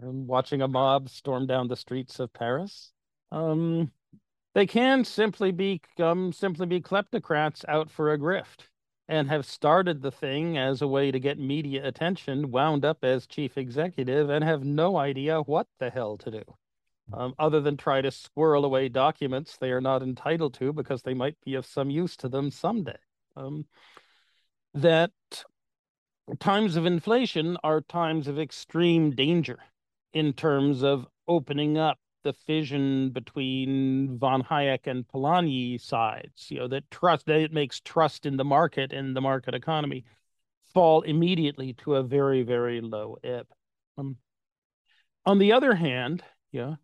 S2: And watching a mob storm down the streets of Paris. Um, they can simply be um, simply be kleptocrats out for a grift and have started the thing as a way to get media attention, wound up as chief executive, and have no idea what the hell to do. Um, other than try to squirrel away documents they are not entitled to because they might be of some use to them someday. Um, that times of inflation are times of extreme danger in terms of opening up the fission between von Hayek and Polanyi sides, you know, that trust that it makes trust in the market and the market economy fall immediately to a very, very low ebb. Um, on the other hand, yeah,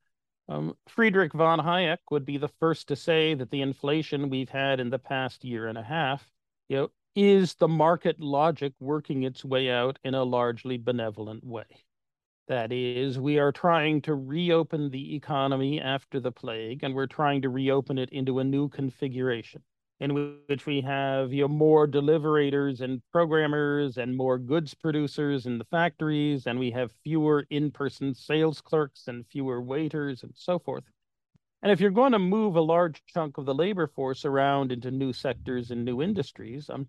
S2: um, Friedrich von Hayek would be the first to say that the inflation we've had in the past year and a half, you know, is the market logic working its way out in a largely benevolent way. That is, we are trying to reopen the economy after the plague, and we're trying to reopen it into a new configuration in which we have you know, more deliverators and programmers and more goods producers in the factories, and we have fewer in-person sales clerks and fewer waiters and so forth. And if you're going to move a large chunk of the labor force around into new sectors and new industries, um,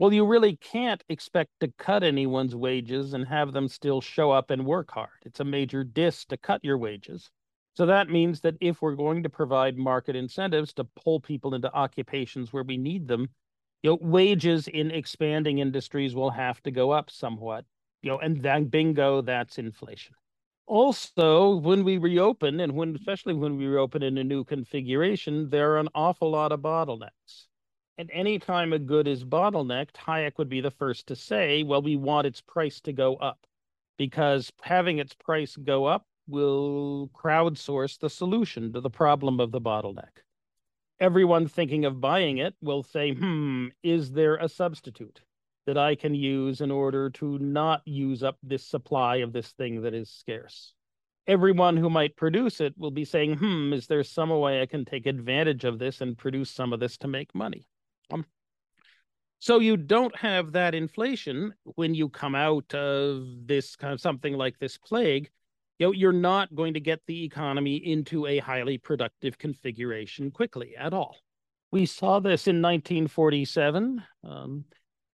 S2: well, you really can't expect to cut anyone's wages and have them still show up and work hard. It's a major diss to cut your wages. So that means that if we're going to provide market incentives to pull people into occupations where we need them, you know, wages in expanding industries will have to go up somewhat. You know, and then bingo, that's inflation. Also, when we reopen, and when especially when we reopen in a new configuration, there are an awful lot of bottlenecks. And anytime a good is bottlenecked, Hayek would be the first to say, well, we want its price to go up because having its price go up will crowdsource the solution to the problem of the bottleneck. Everyone thinking of buying it will say, hmm, is there a substitute that I can use in order to not use up this supply of this thing that is scarce? Everyone who might produce it will be saying, hmm, is there some way I can take advantage of this and produce some of this to make money? Um, so you don't have that inflation when you come out of this kind of something like this plague. You know, you're not going to get the economy into a highly productive configuration quickly at all. We saw this in 1947 um,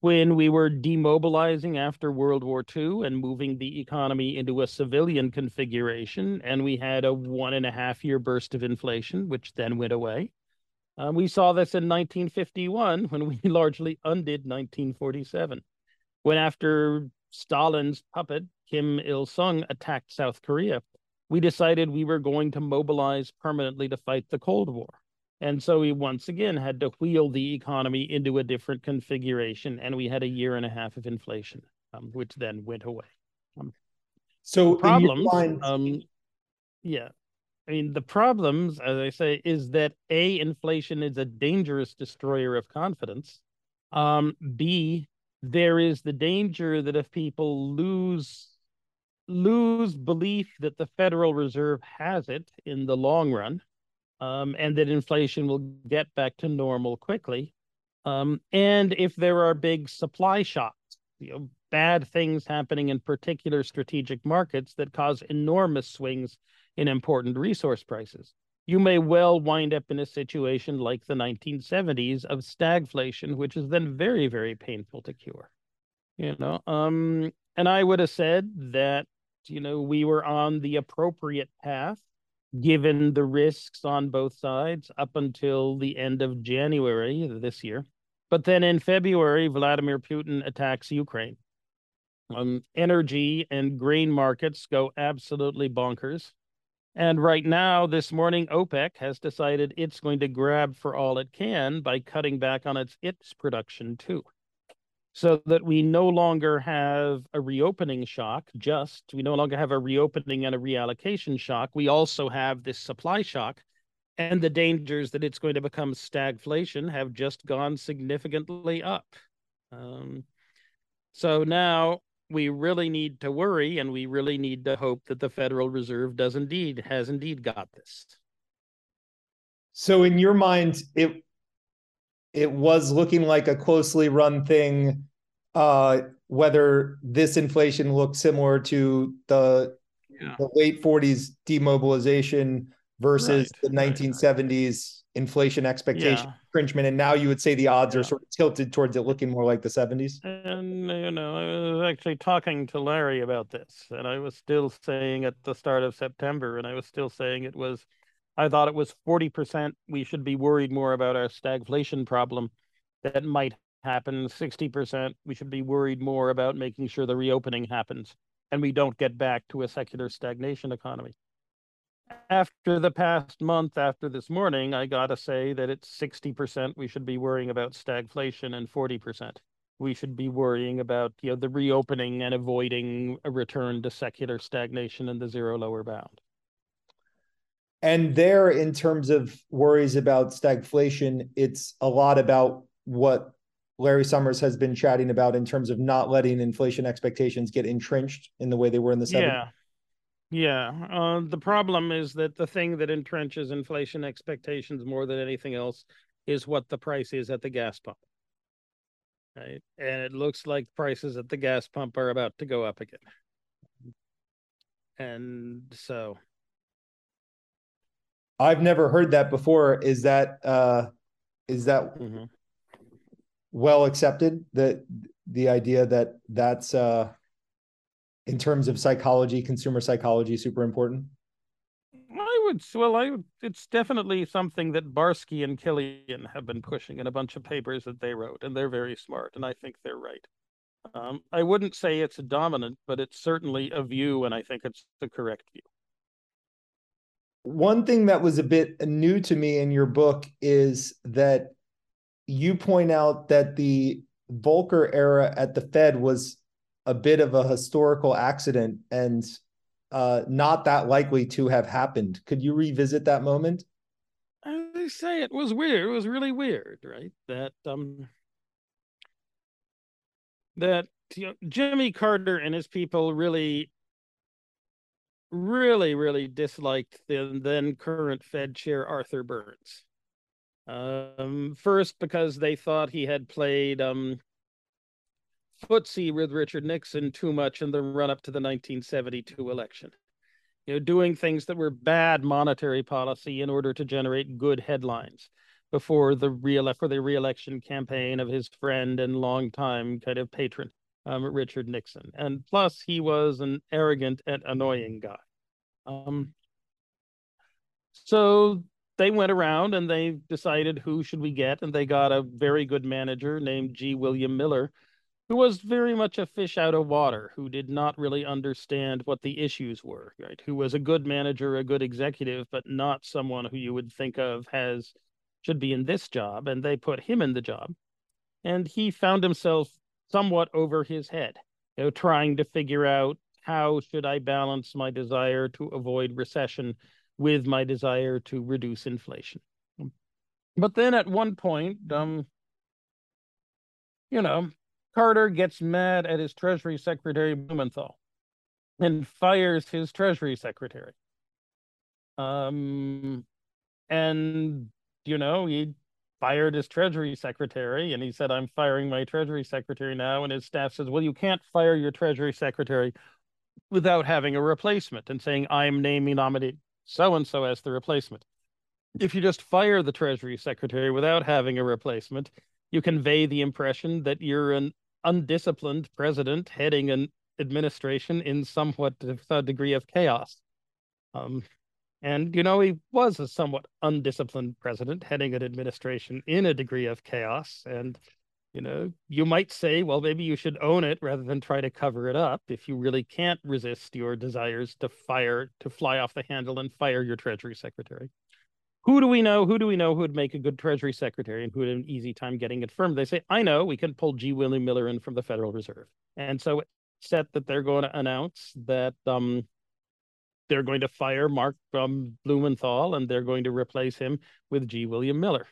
S2: when we were demobilizing after World War II and moving the economy into a civilian configuration, and we had a one and a half year burst of inflation, which then went away. Um, we saw this in 1951 when we largely undid 1947, when after Stalin's puppet, Kim Il sung, attacked South Korea, we decided we were going to mobilize permanently to fight the Cold War. And so we once again had to wheel the economy into a different configuration, and we had a year and a half of inflation, um, which then went away. Um,
S1: so
S2: problems, mind... um, yeah, I mean the problems, as I say, is that a inflation is a dangerous destroyer of confidence. Um, B, there is the danger that if people lose lose belief that the Federal Reserve has it in the long run, um, and that inflation will get back to normal quickly. Um, and if there are big supply shocks, you know, bad things happening in particular strategic markets that cause enormous swings in important resource prices, you may well wind up in a situation like the 1970s of stagflation, which is then very, very painful to cure. You know, um, and I would have said that you know we were on the appropriate path given the risks on both sides up until the end of January this year. But then in February, Vladimir Putin attacks Ukraine. Um, energy and grain markets go absolutely bonkers. And right now, this morning, OPEC has decided it's going to grab for all it can by cutting back on its its production too. So that we no longer have a reopening shock just we no longer have a reopening and a reallocation shock. We also have this supply shock and the dangers that it's going to become stagflation have just gone significantly up. Um, so now we really need to worry and we really need to hope that the federal reserve does indeed has indeed got this
S1: so in your mind it it was looking like a closely run thing. Uh, whether this inflation looked similar to the, yeah. the late 40s demobilization versus right, the 1970s right. Inflation expectation yeah. infringement, and now you would say the odds yeah. are sort of tilted towards it looking more like the 70s.
S2: And you know, I was actually talking to Larry about this, and I was still saying at the start of September, and I was still saying it was I thought it was 40%. We should be worried more about our stagflation problem that might happen. 60%, we should be worried more about making sure the reopening happens and we don't get back to a secular stagnation economy. After the past month, after this morning, I got to say that it's 60% we should be worrying about stagflation and 40% we should be worrying about you know the reopening and avoiding a return to secular stagnation and the zero lower bound.
S1: And there, in terms of worries about stagflation, it's a lot about what Larry Summers has been chatting about in terms of not letting inflation expectations get entrenched in the way they were in the 70s.
S2: Yeah. Yeah. Uh, the problem is that the thing that entrenches inflation expectations more than anything else is what the price is at the gas pump. Right. And it looks like prices at the gas pump are about to go up again. And so
S1: I've never heard that before. Is that uh, is that mm-hmm. well accepted? That the idea that that's uh, in terms of psychology, consumer psychology, super important.
S2: I would well, I it's definitely something that Barsky and Kilian have been pushing in a bunch of papers that they wrote, and they're very smart, and I think they're right. Um, I wouldn't say it's a dominant, but it's certainly a view, and I think it's the correct view
S1: one thing that was a bit new to me in your book is that you point out that the Volcker era at the Fed was a bit of a historical accident and uh, not that likely to have happened. Could you revisit that moment?
S2: I say it was weird. It was really weird, right? That um that you know, Jimmy Carter and his people really really, really disliked the then current Fed chair Arthur Burns. Um, first, because they thought he had played um, footsie with Richard Nixon too much in the run up to the 1972 election. You know, doing things that were bad monetary policy in order to generate good headlines before the real for the reelection campaign of his friend and longtime kind of patron um, Richard Nixon. And plus, he was an arrogant and annoying guy. Um, so they went around and they decided who should we get, and they got a very good manager named G. William Miller, who was very much a fish out of water, who did not really understand what the issues were, right? Who was a good manager, a good executive, but not someone who you would think of as should be in this job, and they put him in the job. And he found himself somewhat over his head, you know, trying to figure out how should I balance my desire to avoid recession with my desire to reduce inflation. But then at one point, um, you know, Carter gets mad at his Treasury Secretary Blumenthal and fires his Treasury Secretary. Um, and you know, he fired his Treasury Secretary, and he said, "I'm firing my Treasury Secretary now." And his staff says, "Well, you can't fire your Treasury Secretary without having a replacement and saying I'm naming nominee so and so as the replacement." If you just fire the Treasury Secretary without having a replacement, you convey the impression that you're an undisciplined president heading an administration in somewhat a degree of chaos. Um, and, you know, he was a somewhat undisciplined president heading an administration in a degree of chaos. And, you know, you might say, well, maybe you should own it rather than try to cover it up if you really can't resist your desires to fire, to fly off the handle and fire your Treasury Secretary. Who do we know? Who do we know who would make a good Treasury Secretary and who would have an easy time getting it firm? They say, I know, we can pull G. William Miller in from the Federal Reserve. And so set that they're going to announce that um, they're going to fire Mark um, Blumenthal and they're going to replace him with G. William Miller.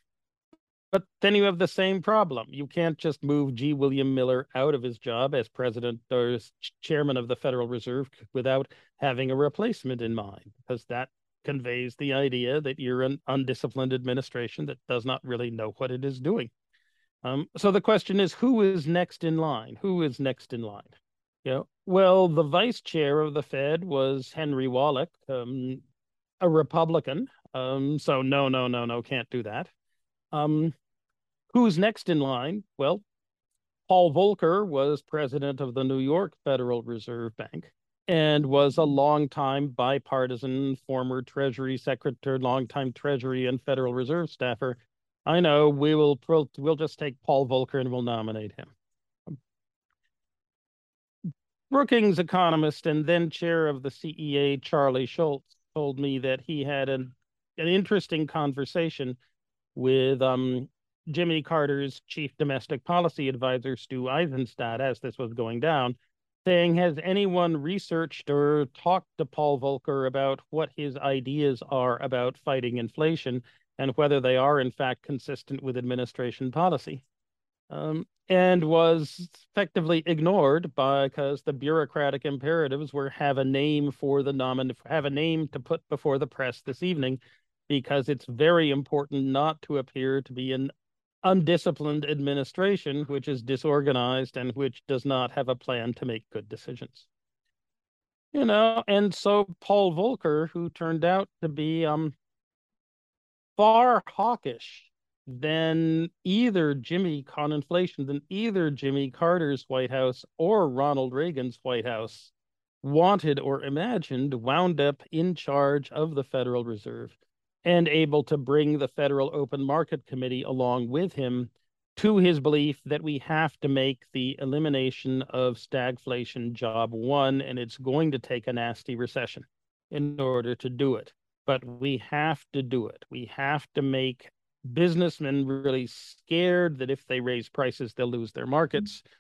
S2: But then you have the same problem. You can't just move G. William Miller out of his job as president or as chairman of the Federal Reserve without having a replacement in mind, because that conveys the idea that you're an undisciplined administration that does not really know what it is doing. Um, so the question is, who is next in line? Who is next in line? Yeah. Well, the vice chair of the Fed was Henry Wallich, um, a Republican. Um, so no, no, no, no, can't do that. Um, who's next in line? Well, Paul Volcker was president of the New York Federal Reserve Bank and was a longtime bipartisan former Treasury Secretary, longtime Treasury and Federal Reserve staffer. I know we will we'll just take Paul Volcker and we'll nominate him. Brookings economist and then chair of the CEA, Charlie Schultze, told me that he had an, an interesting conversation with um, Jimmy Carter's chief domestic policy advisor, Stu Eizenstat, as this was going down, saying, Has anyone researched or talked to Paul Volcker about what his ideas are about fighting inflation and whether they are, in fact, consistent with administration policy? Um, and was effectively ignored because the bureaucratic imperatives were have a name for the nomin have a name to put before the press this evening because it's very important not to appear to be an undisciplined administration which is disorganized and which does not have a plan to make good decisions. You know and so paul volcker who turned out to be um far hawkish than either Jimmy con inflation than either Jimmy Carter's White House or Ronald Reagan's White House wanted or imagined wound up in charge of the Federal Reserve and able to bring the Federal Open Market Committee along with him to his belief that we have to make the elimination of stagflation job one, and it's going to take a nasty recession in order to do it. But we have to do it. We have to make businessmen really scared that if they raise prices, they'll lose their markets. Mm-hmm.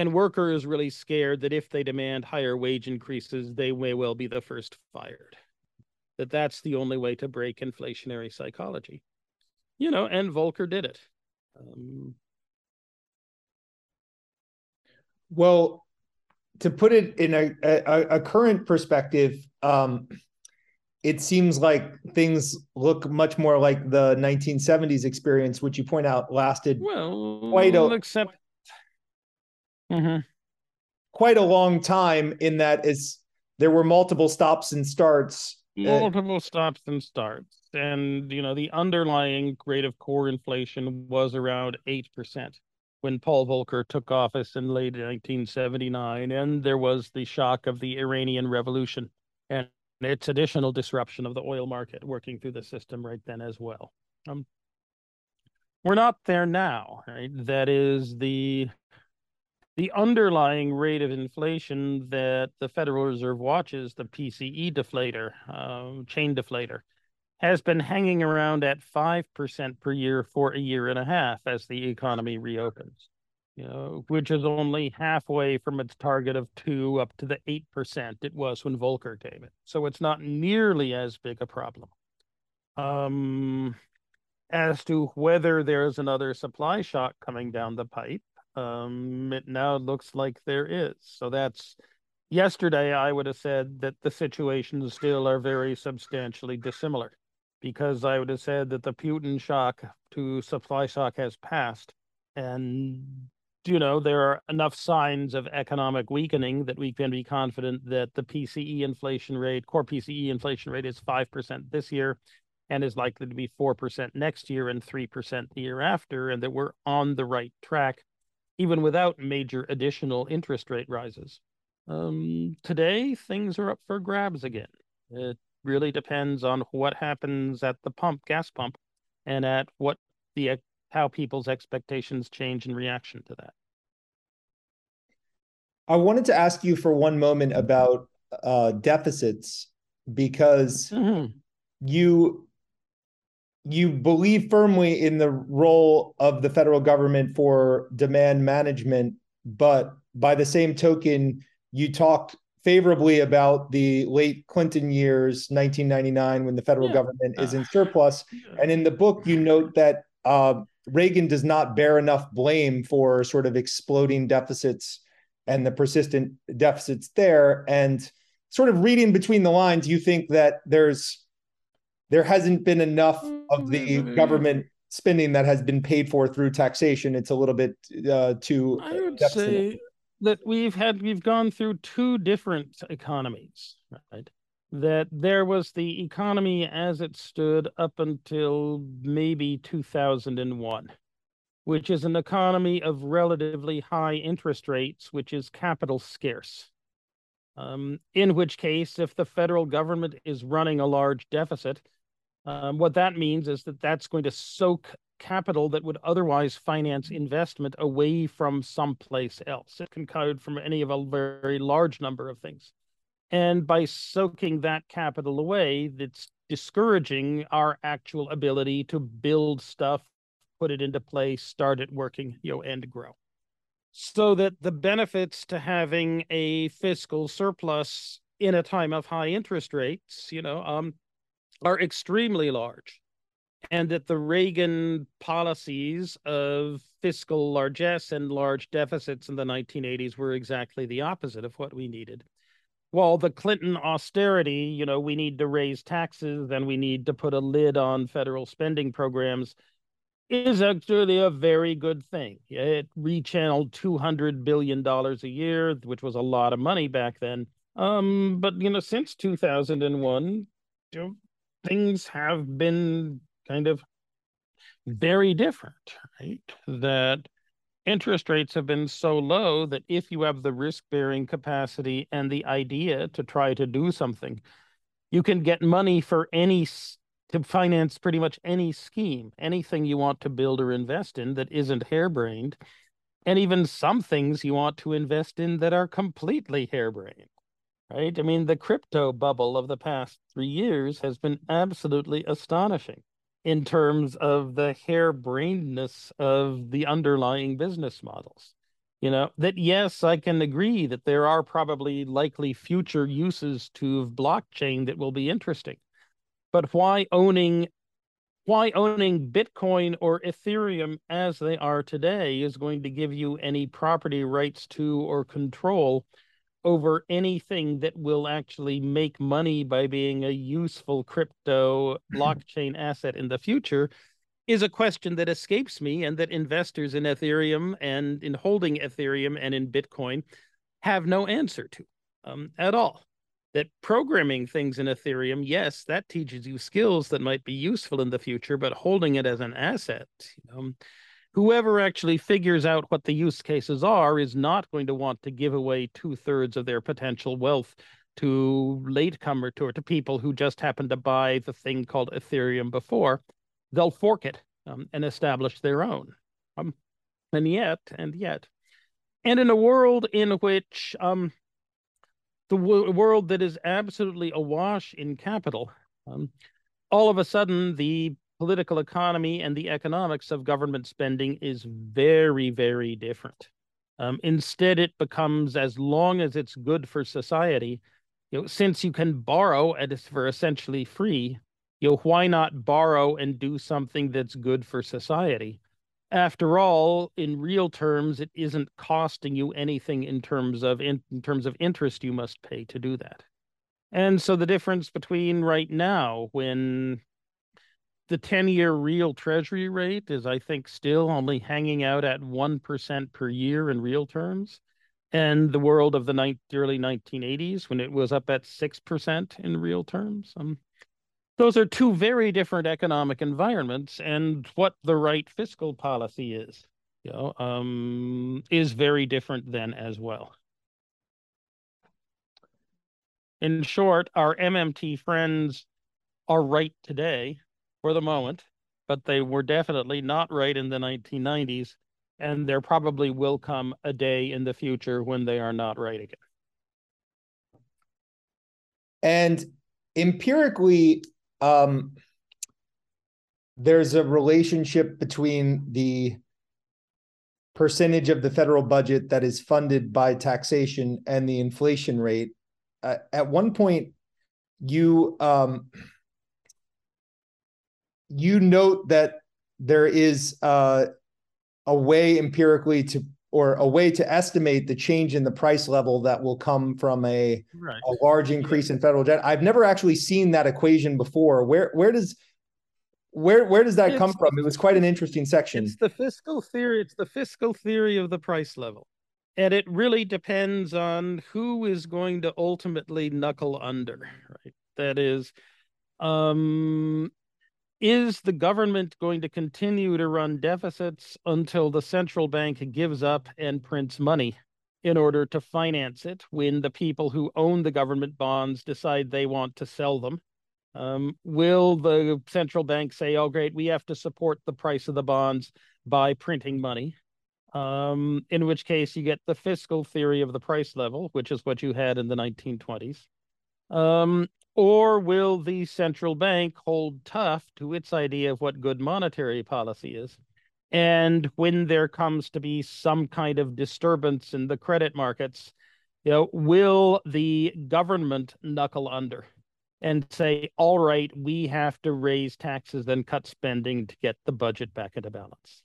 S2: And workers really scared that if they demand higher wage increases, they may well be the first fired. That that's the only way to break inflationary psychology. You know, and Volcker did it. Um,
S1: well, to put it in a, a, a current perspective, um, it seems like things look much more like the 1970s experience, which you point out lasted
S2: well, quite a except
S1: mm-hmm. quite a long time. In that is there were multiple stops and starts,
S2: multiple stops and starts, and you know the underlying rate of core inflation was around eight percent when Paul Volcker took office in late 1979, and there was the shock of the Iranian Revolution and its additional disruption of the oil market working through the system right then as well. Um, we're not there now, right? That is the the underlying rate of inflation that the Federal Reserve watches, the PCE deflator, um, chain deflator, has been hanging around at 5% per year for a year and a half as the economy reopens, you know, which is only halfway from its target of two up to the 8% it was when Volcker came in. So it's not nearly as big a problem. Um, as to whether there's another supply shock coming down the pipe, um, it now looks like there is. So that's yesterday. I would have said that the situations still are very substantially dissimilar, because I would have said that the Putin shock to supply shock has passed, and you know there are enough signs of economic weakening that we can be confident that the PCE inflation rate, core PCE inflation rate, is five percent this year and is likely to be 4% next year and 3% the year after, and that we're on the right track, even without major additional interest rate rises. Um, today, things are up for grabs again. It really depends on what happens at the pump, gas pump, and at what the how people's expectations change in reaction to that.
S1: I wanted to ask you for one moment about uh, deficits because mm-hmm. you you believe firmly in the role of the federal government for demand management, but by the same token, you talked favorably about the late Clinton years, 1999, when the federal yeah. government is in surplus. And in the book, you note that uh, Reagan does not bear enough blame for sort of exploding deficits and the persistent deficits there. And sort of reading between the lines, you think that there's there hasn't been enough of the mm-hmm. government spending that has been paid for through taxation. It's a little bit uh, too.
S2: I would say that we've had we've gone through two different economies, right? That there was the economy as it stood up until maybe 2001, which is an economy of relatively high interest rates, which is capital scarce. Um, in which case, if the federal government is running a large deficit, um, what that means is that that's going to soak capital that would otherwise finance investment away from someplace else. It can come from any of a very large number of things. And by soaking that capital away, that's discouraging our actual ability to build stuff, put it into place, start it working, you know, and grow. So that the benefits to having a fiscal surplus in a time of high interest rates, you know, um, are extremely large, and that the Reagan policies of fiscal largesse and large deficits in the 1980s were exactly the opposite of what we needed. While the Clinton austerity, you know, we need to raise taxes and we need to put a lid on federal spending programs, is actually a very good thing. It rechanneled $200 billion a year, which was a lot of money back then. Um, but you know, since 2001, things have been kind of very different, right? That interest rates have been so low that if you have the risk bearing capacity and the idea to try to do something, you can get money for any to finance pretty much any scheme, anything you want to build or invest in that isn't harebrained, and even some things you want to invest in that are completely harebrained right? I mean, the crypto bubble of the past three years has been absolutely astonishing in terms of the harebrainedness of the underlying business models. You know, that yes, I can agree that there are probably likely future uses to blockchain that will be interesting. But why owning why owning Bitcoin or Ethereum as they are today is going to give you any property rights to or control over anything that will actually make money by being a useful crypto blockchain asset in the future is a question that escapes me and that investors in Ethereum and in holding Ethereum and in Bitcoin have no answer to um, at all. That programming things in Ethereum, yes, that teaches you skills that might be useful in the future, but holding it as an asset, you know, whoever actually figures out what the use cases are is not going to want to give away two thirds of their potential wealth to latecomer to, to people who just happen to buy the thing called Ethereum before. They'll fork it um, and establish their own. Um, and yet, and yet, and in a world in which um, the world that is absolutely awash in capital, um, all of a sudden the political economy and the economics of government spending is very, very different. Um, instead, it becomes as long as it's good for society, you know, since you can borrow and it's for essentially free, you know, why not borrow and do something that's good for society? After all, in real terms, it isn't costing you anything in terms of in, in terms of interest you must pay to do that. And so the difference between right now, when the 10 year real treasury rate is, I think, still only hanging out at 1% per year in real terms, and the world of the ni- early 1980s when it was up at 6% in real terms. Um, those are two very different economic environments, and what the right fiscal policy is, you know, um, is very different then as well. In short, our MMT friends are right today for the moment, but they were definitely not right in the 1990s. And there probably will come a day in the future when they are not right again.
S1: And empirically, um, there's a relationship between the percentage of the federal budget that is funded by taxation and the inflation rate. Uh, at one point, you um, you note that there is uh, a way empirically to or a way to estimate the change in the price level that will come from a, right. a large increase in federal debt. I've never actually seen that equation before. Where where does where where does that it's, come from? It was quite an interesting section.
S2: It's the fiscal theory. It's the fiscal theory of the price level, and it really depends on who is going to ultimately knuckle under. Right. That is, um, is the government going to continue to run deficits until the central bank gives up and prints money in order to finance it when the people who own the government bonds decide they want to sell them? Um, will the central bank say, oh, great, we have to support the price of the bonds by printing money? Um, in which case, you get the fiscal theory of the price level, which is what you had in the 1920s. Um, or will the central bank hold tough to its idea of what good monetary policy is? And when there comes to be some kind of disturbance in the credit markets, you know, will the government knuckle under and say, all right, we have to raise taxes and cut spending to get the budget back into balance?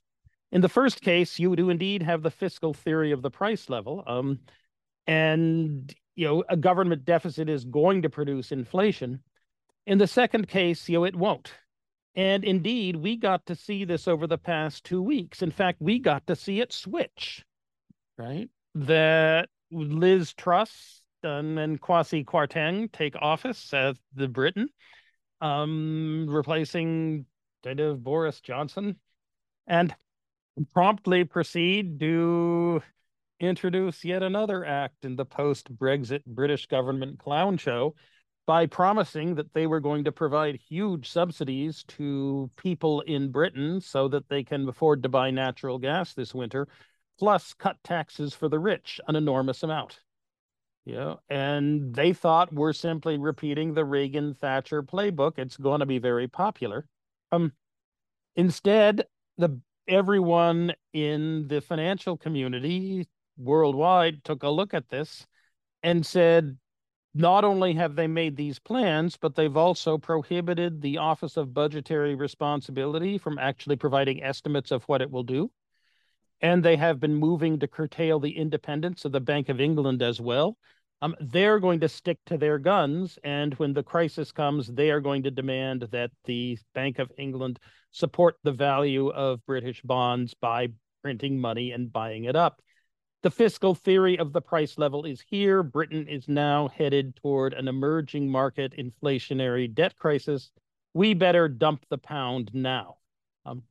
S2: In the first case, you do indeed have the fiscal theory of the price level. Um, and you know, a government deficit is going to produce inflation. In the second case, you know, it won't. And indeed, we got to see this over the past two weeks. In fact, we got to see it switch, right? That Liz Truss and Kwasi Kwarteng take office as the Britain, um, replacing kind of Boris Johnson, and promptly proceed to introduce yet another act in the post Brexit British government clown show by promising that they were going to provide huge subsidies to people in Britain so that they can afford to buy natural gas this winter, plus cut taxes for the rich, an enormous amount. Yeah, and they thought we're simply repeating the Reagan Thatcher playbook. It's going to be very popular. Um, instead, the everyone in the financial community worldwide took a look at this and said, not only have they made these plans, but they've also prohibited the Office of Budgetary Responsibility from actually providing estimates of what it will do. And they have been moving to curtail the independence of the Bank of England as well. Um, they're going to stick to their guns. And when the crisis comes, they are going to demand that the Bank of England support the value of British bonds by printing money and buying it up the fiscal theory of the price level is here. Britain is now headed toward an emerging market inflationary debt crisis. We better dump the pound now. Um,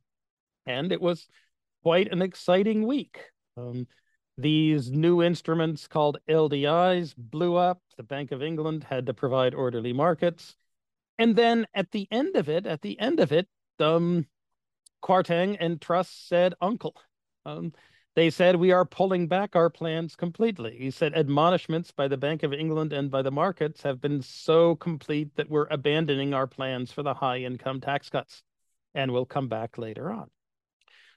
S2: and it was quite an exciting week. Um, these new instruments called LDIs blew up. The Bank of England had to provide orderly markets. And then at the end of it, at the end of it, um, Kwarteng and Truss said, Uncle. Um, They said we are pulling back our plans completely. He said admonishments by the Bank of England and by the markets have been so complete that we're abandoning our plans for the high income tax cuts and we'll come back later on.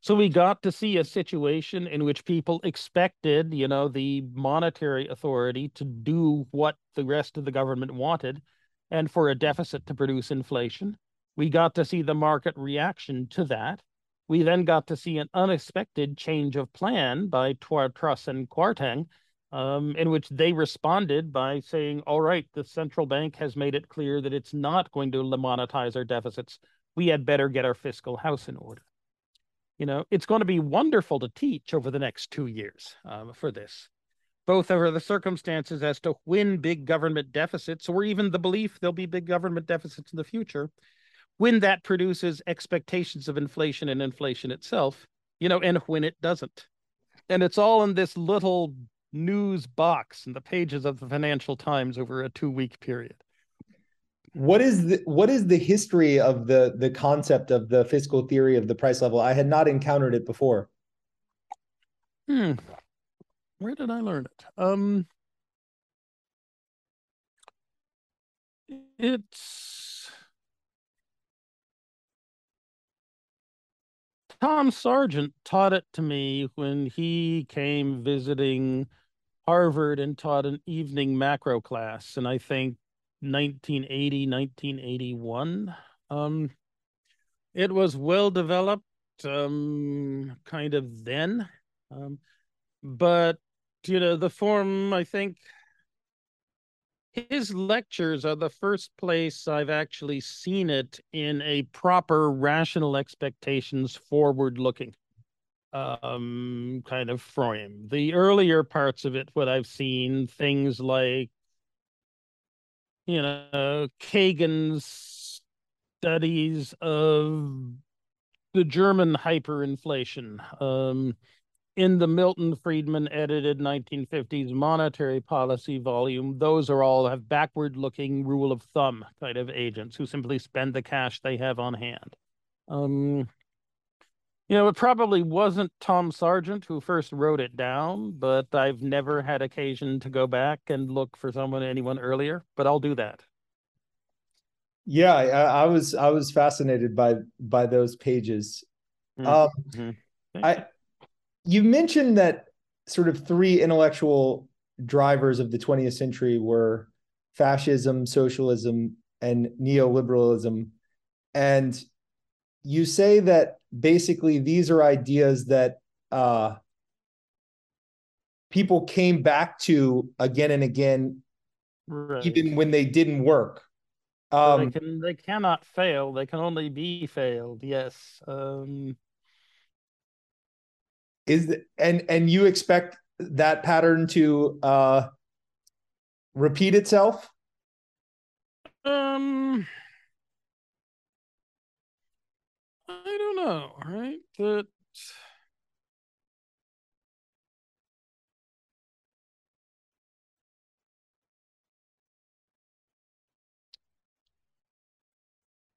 S2: So we got to see a situation in which people expected, you know, the monetary authority to do what the rest of the government wanted and for a deficit to produce inflation. We got to see the market reaction to that. We then got to see an unexpected change of plan by Truss and Kwarteng, um, in which they responded by saying, all right, the central bank has made it clear that it's not going to monetize our deficits. We had better get our fiscal house in order you know, it's going to be wonderful to teach over the next two years um, for this, both over the circumstances as to when big government deficits, or even the belief there'll be big government deficits in the future, when that produces expectations of inflation and inflation itself, you know, and when it doesn't. And it's all in this little news box in the pages of the Financial Times over a two week period.
S1: What is the what is the history of the the concept of the fiscal theory of the price level? I had not encountered it before.
S2: Hmm. Where did i learn it? Um it's tom sargent taught it to me when he came visiting harvard and taught an evening macro class and i think 1980, 1981. Um, it was well developed, um, kind of then, um, but you know the form. I think his lectures are the first place I've actually seen it in a proper rational expectations forward looking um kind of frame. The earlier parts of it, what I've seen, things like you know, Cagan's studies of the German hyperinflation um, in the Milton Friedman edited 1950s monetary policy volume. Those are all have backward looking rule of thumb kind of agents who simply spend the cash they have on hand. Um, you know, it probably wasn't Tom Sargent who first wrote it down, but I've never had occasion to go back and look for someone, anyone earlier, but I'll do that.
S1: Yeah, I, I was I was fascinated by by those pages. Mm-hmm. Um, I you mentioned that sort of three intellectual drivers of the 20th century were fascism, socialism, and neoliberalism, and you say that basically these are ideas that uh, people came back to again and again, right. even when they didn't work.
S2: Um, they can they cannot fail. They can only be failed. Yes. Um,
S1: is the, and and you expect that pattern to uh, repeat itself?
S2: Um. I don't know, right? That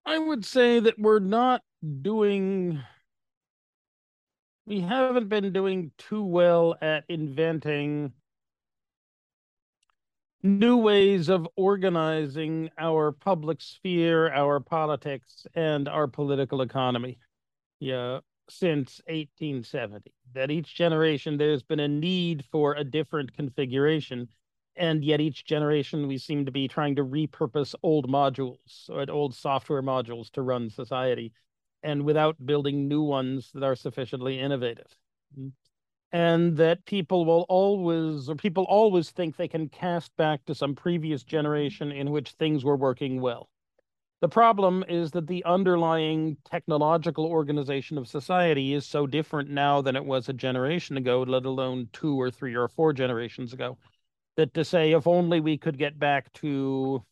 S2: I would say that we're not doing we haven't been doing too well at inventing new ways of organizing our public sphere, our politics, and our political economy. Yeah, since 1870. That each generation there's been a need for a different configuration, and yet each generation we seem to be trying to repurpose old modules or old software modules to run society, and without building new ones that are sufficiently innovative. And that people will always or people always think they can cast back to some previous generation in which things were working well. The problem is that the underlying technological organization of society is so different now than it was a generation ago, let alone two or three or four generations ago, that to say if only we could get back to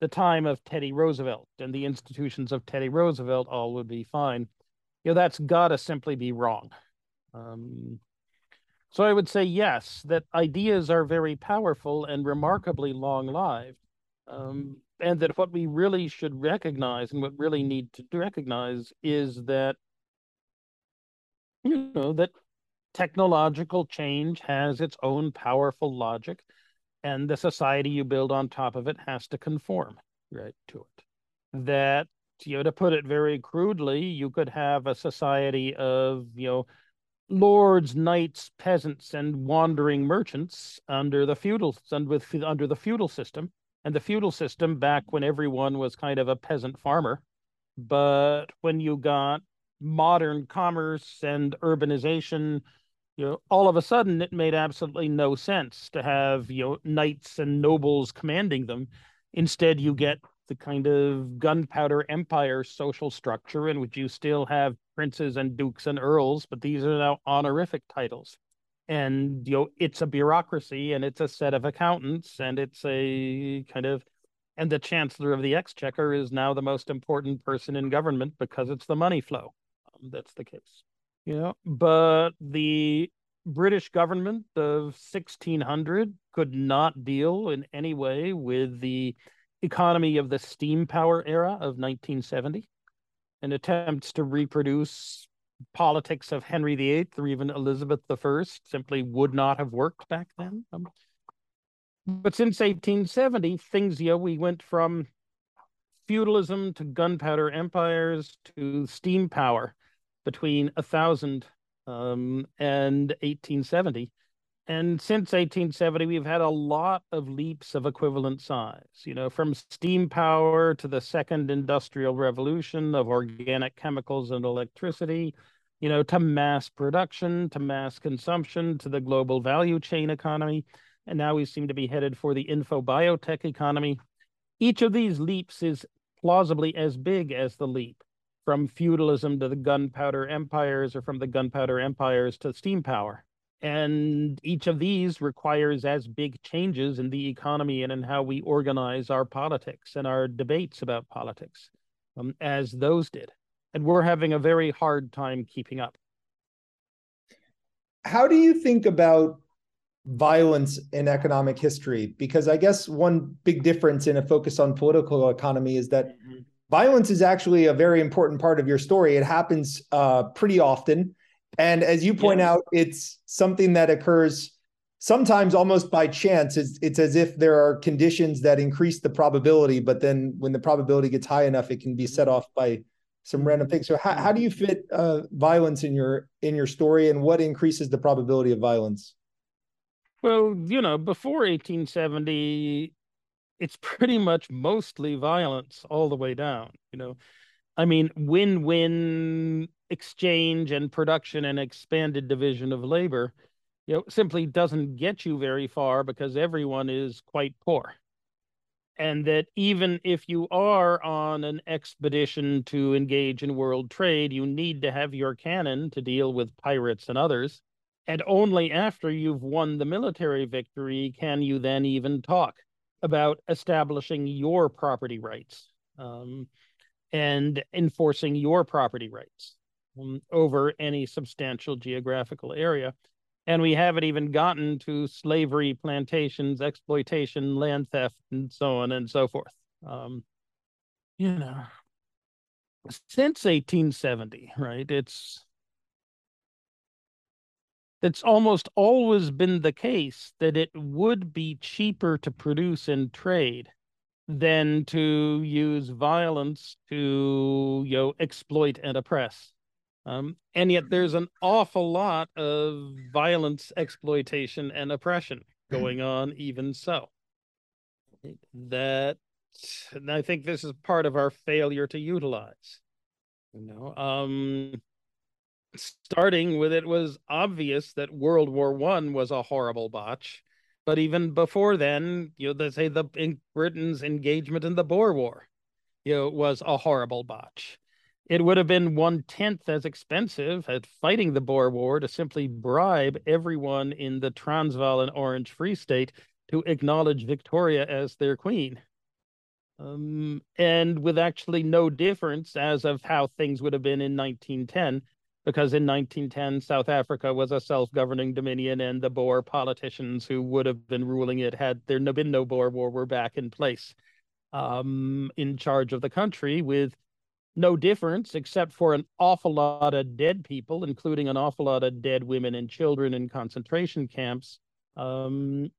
S2: the time of Teddy Roosevelt and the institutions of Teddy Roosevelt, all would be fine. You know, that's got to simply be wrong. Um, so I would say yes, that ideas are very powerful and remarkably long lived. Um, and that what we really should recognize and what really need to recognize is that, you know, that technological change has its own powerful logic, and the society you build on top of it has to conform right to it. That you know, to put it very crudely, you could have a society of you know lords, knights, peasants, and wandering merchants under the feudal under, under the feudal system, and the feudal system back when everyone was kind of a peasant farmer. But when you got modern commerce and urbanization, you know, all of a sudden it made absolutely no sense to have you know knights and nobles commanding them. Instead, you get the kind of gunpowder empire social structure in which you still have princes and dukes and earls, but these are now honorific titles. And you know, it's a bureaucracy and it's a set of accountants and it's a kind of and the chancellor of the exchequer is now the most important person in government because it's the money flow. Um, that's the case. You know, but the British government of 1600 could not deal in any way with the economy of the steam power era of 1970 and attempts to reproduce politics of Henry VIII or even Elizabeth I simply would not have worked back then. But since 1870, things, you know, we went from feudalism to gunpowder empires to steam power between 1000 um, and 1870. And since 1870, we've had a lot of leaps of equivalent size, you know, from steam power to the second industrial revolution of organic chemicals and electricity, you know, to mass production, to mass consumption, to the global value chain economy. And now we seem to be headed for the info biotech economy. Each of these leaps is plausibly as big as the leap from feudalism to the gunpowder empires or from the gunpowder empires to steam power. And each of these requires as big changes in the economy and in how we organize our politics and our debates about politics um, as those did. And we're having a very hard time keeping up.
S1: How do you think about violence in economic history? Because I guess one big difference in a focus on political economy is that mm-hmm. Violence is actually a very important part of your story. It happens uh, pretty often and as you point out, it's something that occurs sometimes almost by chance. It's, it's as if there are conditions that increase the probability, but then when the probability gets high enough, it can be set off by some random things. So how, how do you fit uh, violence in your in your story, and what increases the probability of violence?
S2: Well, you know, before 1870, it's pretty much mostly violence all the way down. You know, I mean, win-win exchange and production and expanded division of labor, you know, simply doesn't get you very far because everyone is quite poor. And that even if you are on an expedition to engage in world trade, you need to have your cannon to deal with pirates and others. And only after you've won the military victory can you then even talk about establishing your property rights. Um, and enforcing your property rights um, over any substantial geographical area. And we haven't even gotten to slavery, plantations, exploitation, land theft, and so on and so forth. Um, you know, since 1870, right? It's it's almost always been the case that it would be cheaper to produce and trade than to use violence to you know exploit and oppress. Um, and yet there's an awful lot of violence exploitation and oppression going on even so. That i think this is part of our failure to utilize you know um starting with it was obvious that world war one was a horrible botch but even before then, you know, they say the in Britain's engagement in the Boer War, you know, was a horrible botch. It would have been one tenth as expensive at fighting the Boer War to simply bribe everyone in the Transvaal and Orange Free State to acknowledge Victoria as their queen. Um, and with actually no difference as of how things would have been in 1910 because in 1910 South Africa was a self-governing dominion, and the Boer politicians who would have been ruling it had there been no Boer War were back in place, um, in charge of the country with no difference except for an awful lot of dead people, including an awful lot of dead women and children in concentration camps, um,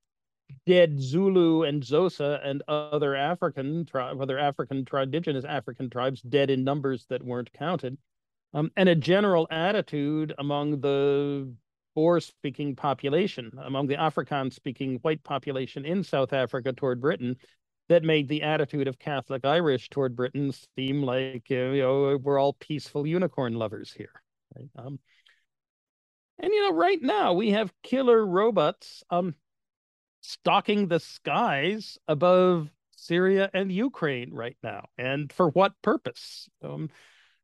S2: dead Zulu and Xhosa and other African tribe, other African tri- indigenous African tribes dead in numbers that weren't counted, um, and a general attitude among the Boer-speaking population, among the Afrikaans-speaking white population in South Africa toward Britain, that made the attitude of Catholic Irish toward Britain seem like you know we're all peaceful unicorn lovers here. Right? Um, and you know, right now we have killer robots um, stalking the skies above Syria and Ukraine right now, and for what purpose? Um,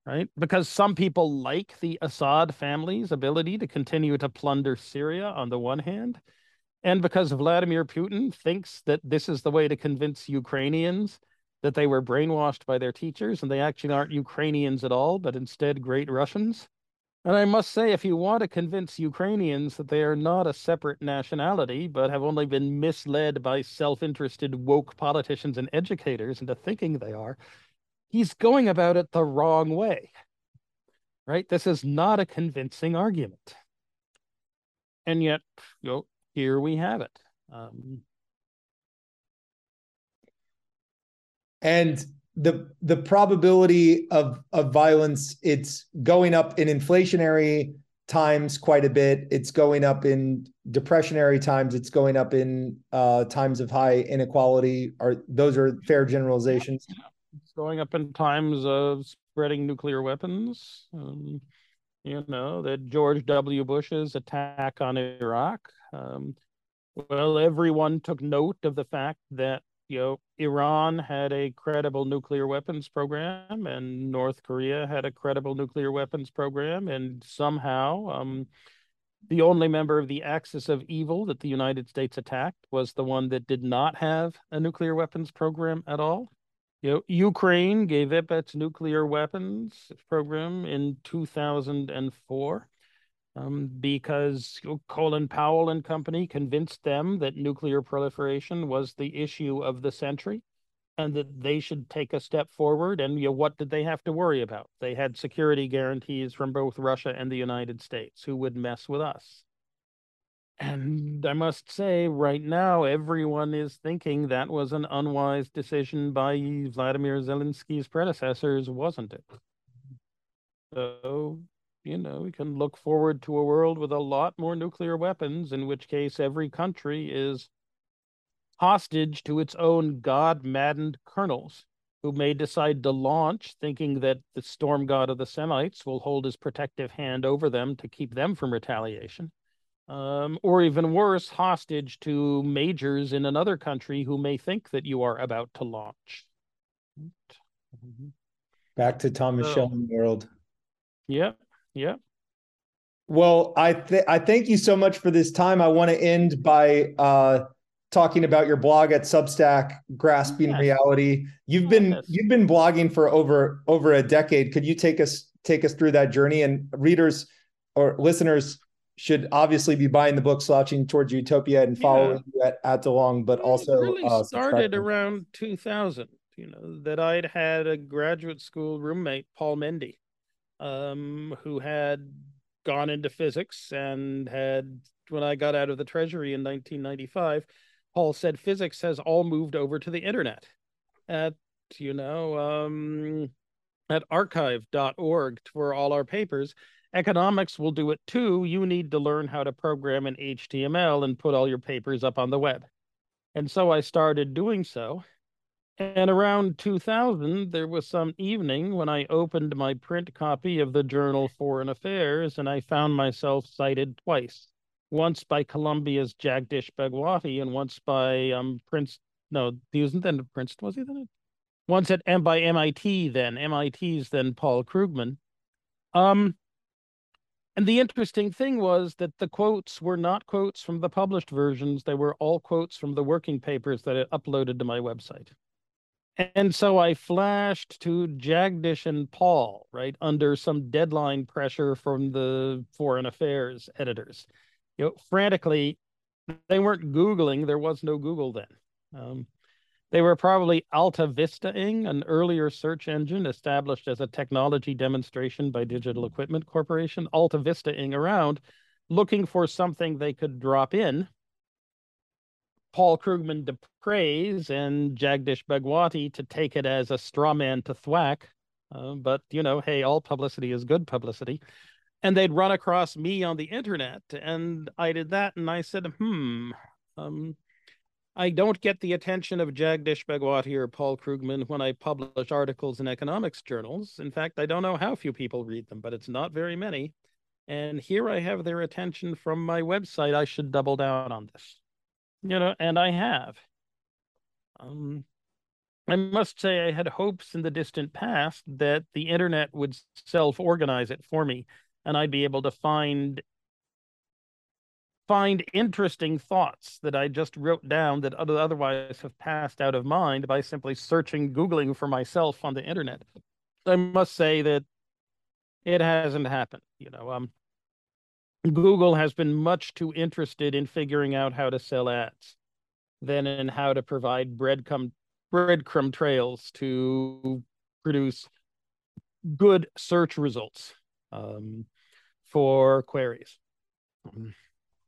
S2: right? Because some people like the Assad family's ability to continue to plunder Syria on the one hand, and because Vladimir Putin thinks that this is the way to convince Ukrainians that they were brainwashed by their teachers and they actually aren't Ukrainians at all, but instead great Russians. And I must say, if you want to convince Ukrainians that they are not a separate nationality, but have only been misled by self interested woke politicians and educators into thinking they are, he's going about it the wrong way. Right? This is not a convincing argument. And yet, you know, here we have it. Um,
S1: and the the probability of of violence it's going up in inflationary times quite a bit it's going up in depressionary times it's going up in uh, times of high inequality are those are fair generalizations
S2: going up in times of spreading nuclear weapons um, you know that george w bush's attack on iraq um, well, everyone took note of the fact that you know Iran had a credible nuclear weapons program, and North Korea had a credible nuclear weapons program, and somehow um, the only member of the axis of evil that the United States attacked was the one that did not have a nuclear weapons program at all. You know, Ukraine gave up its nuclear weapons program in 2004 um, because Colin Powell and company convinced them that nuclear proliferation was the issue of the century and that they should take a step forward. And you know, what did they have to worry about? They had security guarantees from both Russia and the United States. Who would mess with us? And I must say, right now, everyone is thinking that was an unwise decision by Vladimir Zelensky's predecessors, wasn't it? So you know, we can look forward to a world with a lot more nuclear weapons, in which case every country is hostage to its own God maddened colonels who may decide to launch thinking that the storm god of the Semites will hold his protective hand over them to keep them from retaliation. Um, or even worse, hostage to majors in another country who may think that you are about to launch.
S1: Back to Thomas so, Schelling world.
S2: Yep. Yeah.
S1: Well, I th- I thank you so much for this time. I want to end by uh, talking about your blog at Substack, Grasping yes. Reality. You've been yes. you've been blogging for over over a decade. Could you take us take us through that journey? And readers or listeners should obviously be buying the book Slouching Towards Utopia and following yeah. you at, at DeLong, but also
S2: really uh, started around 2000. You know that I'd had a graduate school roommate, Paul Mendy, um, who had gone into physics and had, when I got out of the Treasury in 1995, Paul said physics has all moved over to the internet at, you know, um, at arxiv.org for all our papers. Economics will do it too. You need to learn how to program in HTML and put all your papers up on the web. And so I started doing so. And around 2000, there was some evening when I opened my print copy of the journal Foreign Affairs and I found myself cited twice. Once by Columbia's Jagdish Bhagwati and once by um Prince. No, he wasn't then Princeton, was he then? Once at and by MIT then, MIT's then Paul Krugman. Um, and the interesting thing was that the quotes were not quotes from the published versions; they were all quotes from the working papers that I uploaded to my website. And so I flashed to Jagdish and Paul, right, under some deadline pressure from the foreign affairs editors. You know, frantically, they weren't Googling, there was no Google then. Um, They were probably AltaVista Ing, an earlier search engine established as a technology demonstration by Digital Equipment Corporation. AltaVista Ing around, looking for something they could drop in. Paul Krugman to praise and Jagdish Bhagwati to take it as a straw man to thwack. Uh, but, you know, hey, all publicity is good publicity. And they'd run across me on the internet. And I did that. And I said, hmm, um, I don't get the attention of Jagdish Bhagwati or Paul Krugman when I publish articles in economics journals. In fact, I don't know how few people read them, but it's not very many. And here I have their attention from my website. I should double down on this. You know, and I have. Um, I must say, I had hopes in the distant past that the internet would self organize it for me and I'd be able to find find interesting thoughts that I just wrote down that otherwise have passed out of mind by simply searching, Googling for myself on the internet. I must say that it hasn't happened. You know, um, Google has been much too interested in figuring out how to sell ads than in how to provide breadcrumb breadcrumb trails to produce good search results um, for queries.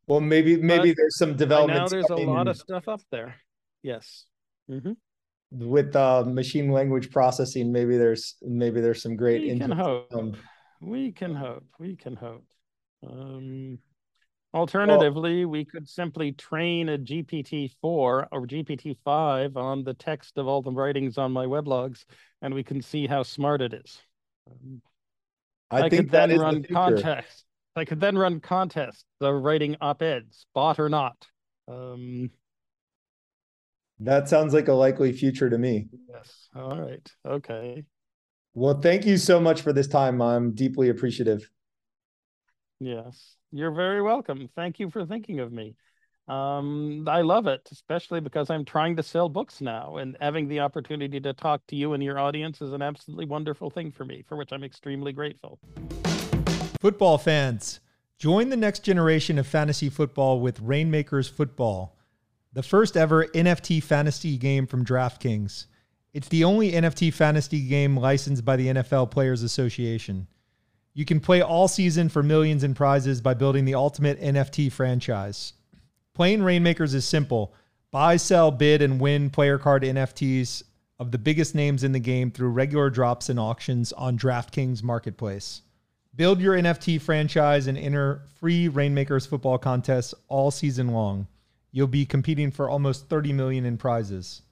S3: Well, maybe maybe but there's some development.
S2: Now there's a lot of stuff up there. Yes. Mm-hmm.
S3: With uh, machine language processing, maybe there's maybe there's some great.
S2: We can hope. Um, we can hope. We can hope. Um, alternatively, well, we could simply train a GPT four or GPT five on the text of all the writings on my weblogs, and we can see how smart it is. Um,
S3: I, I think could then
S2: run
S3: the
S2: contests I could then run contests of writing op-eds, bot or not. Um,
S3: that sounds like a likely future to me.
S2: Yes. All right. Okay.
S3: Well, thank you so much for this time. I'm deeply appreciative.
S2: Yes. You're very welcome. Thank you for thinking of me. Um, I love it, especially because I'm trying to sell books now, and having the opportunity to talk to you and your audience is an absolutely wonderful thing for me, for which I'm extremely grateful.
S1: Football fans, join the next generation of fantasy football with Rainmakers Football, the first ever NFT fantasy game from DraftKings. It's the only NFT fantasy game licensed by the NFL Players Association. You can play all season for millions in prizes by building the ultimate NFT franchise. Playing Rainmakers is simple buy, sell, bid, and win player card NFTs of the biggest names in the game through regular drops and auctions on DraftKings Marketplace. Build your NFT franchise and enter free Rainmakers football contests all season long. You'll be competing for almost 30 million in prizes.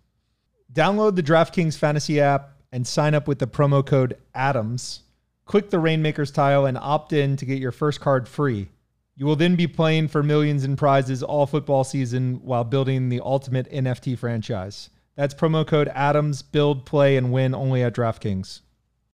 S1: Download the DraftKings Fantasy app and sign up with the promo code ADAMS. Click the Rainmakers tile and opt in to get your first card free. You will then be playing for millions in prizes all football season while building the ultimate NFT franchise. That's promo code ADAMS. Build, play, and win only at DraftKings.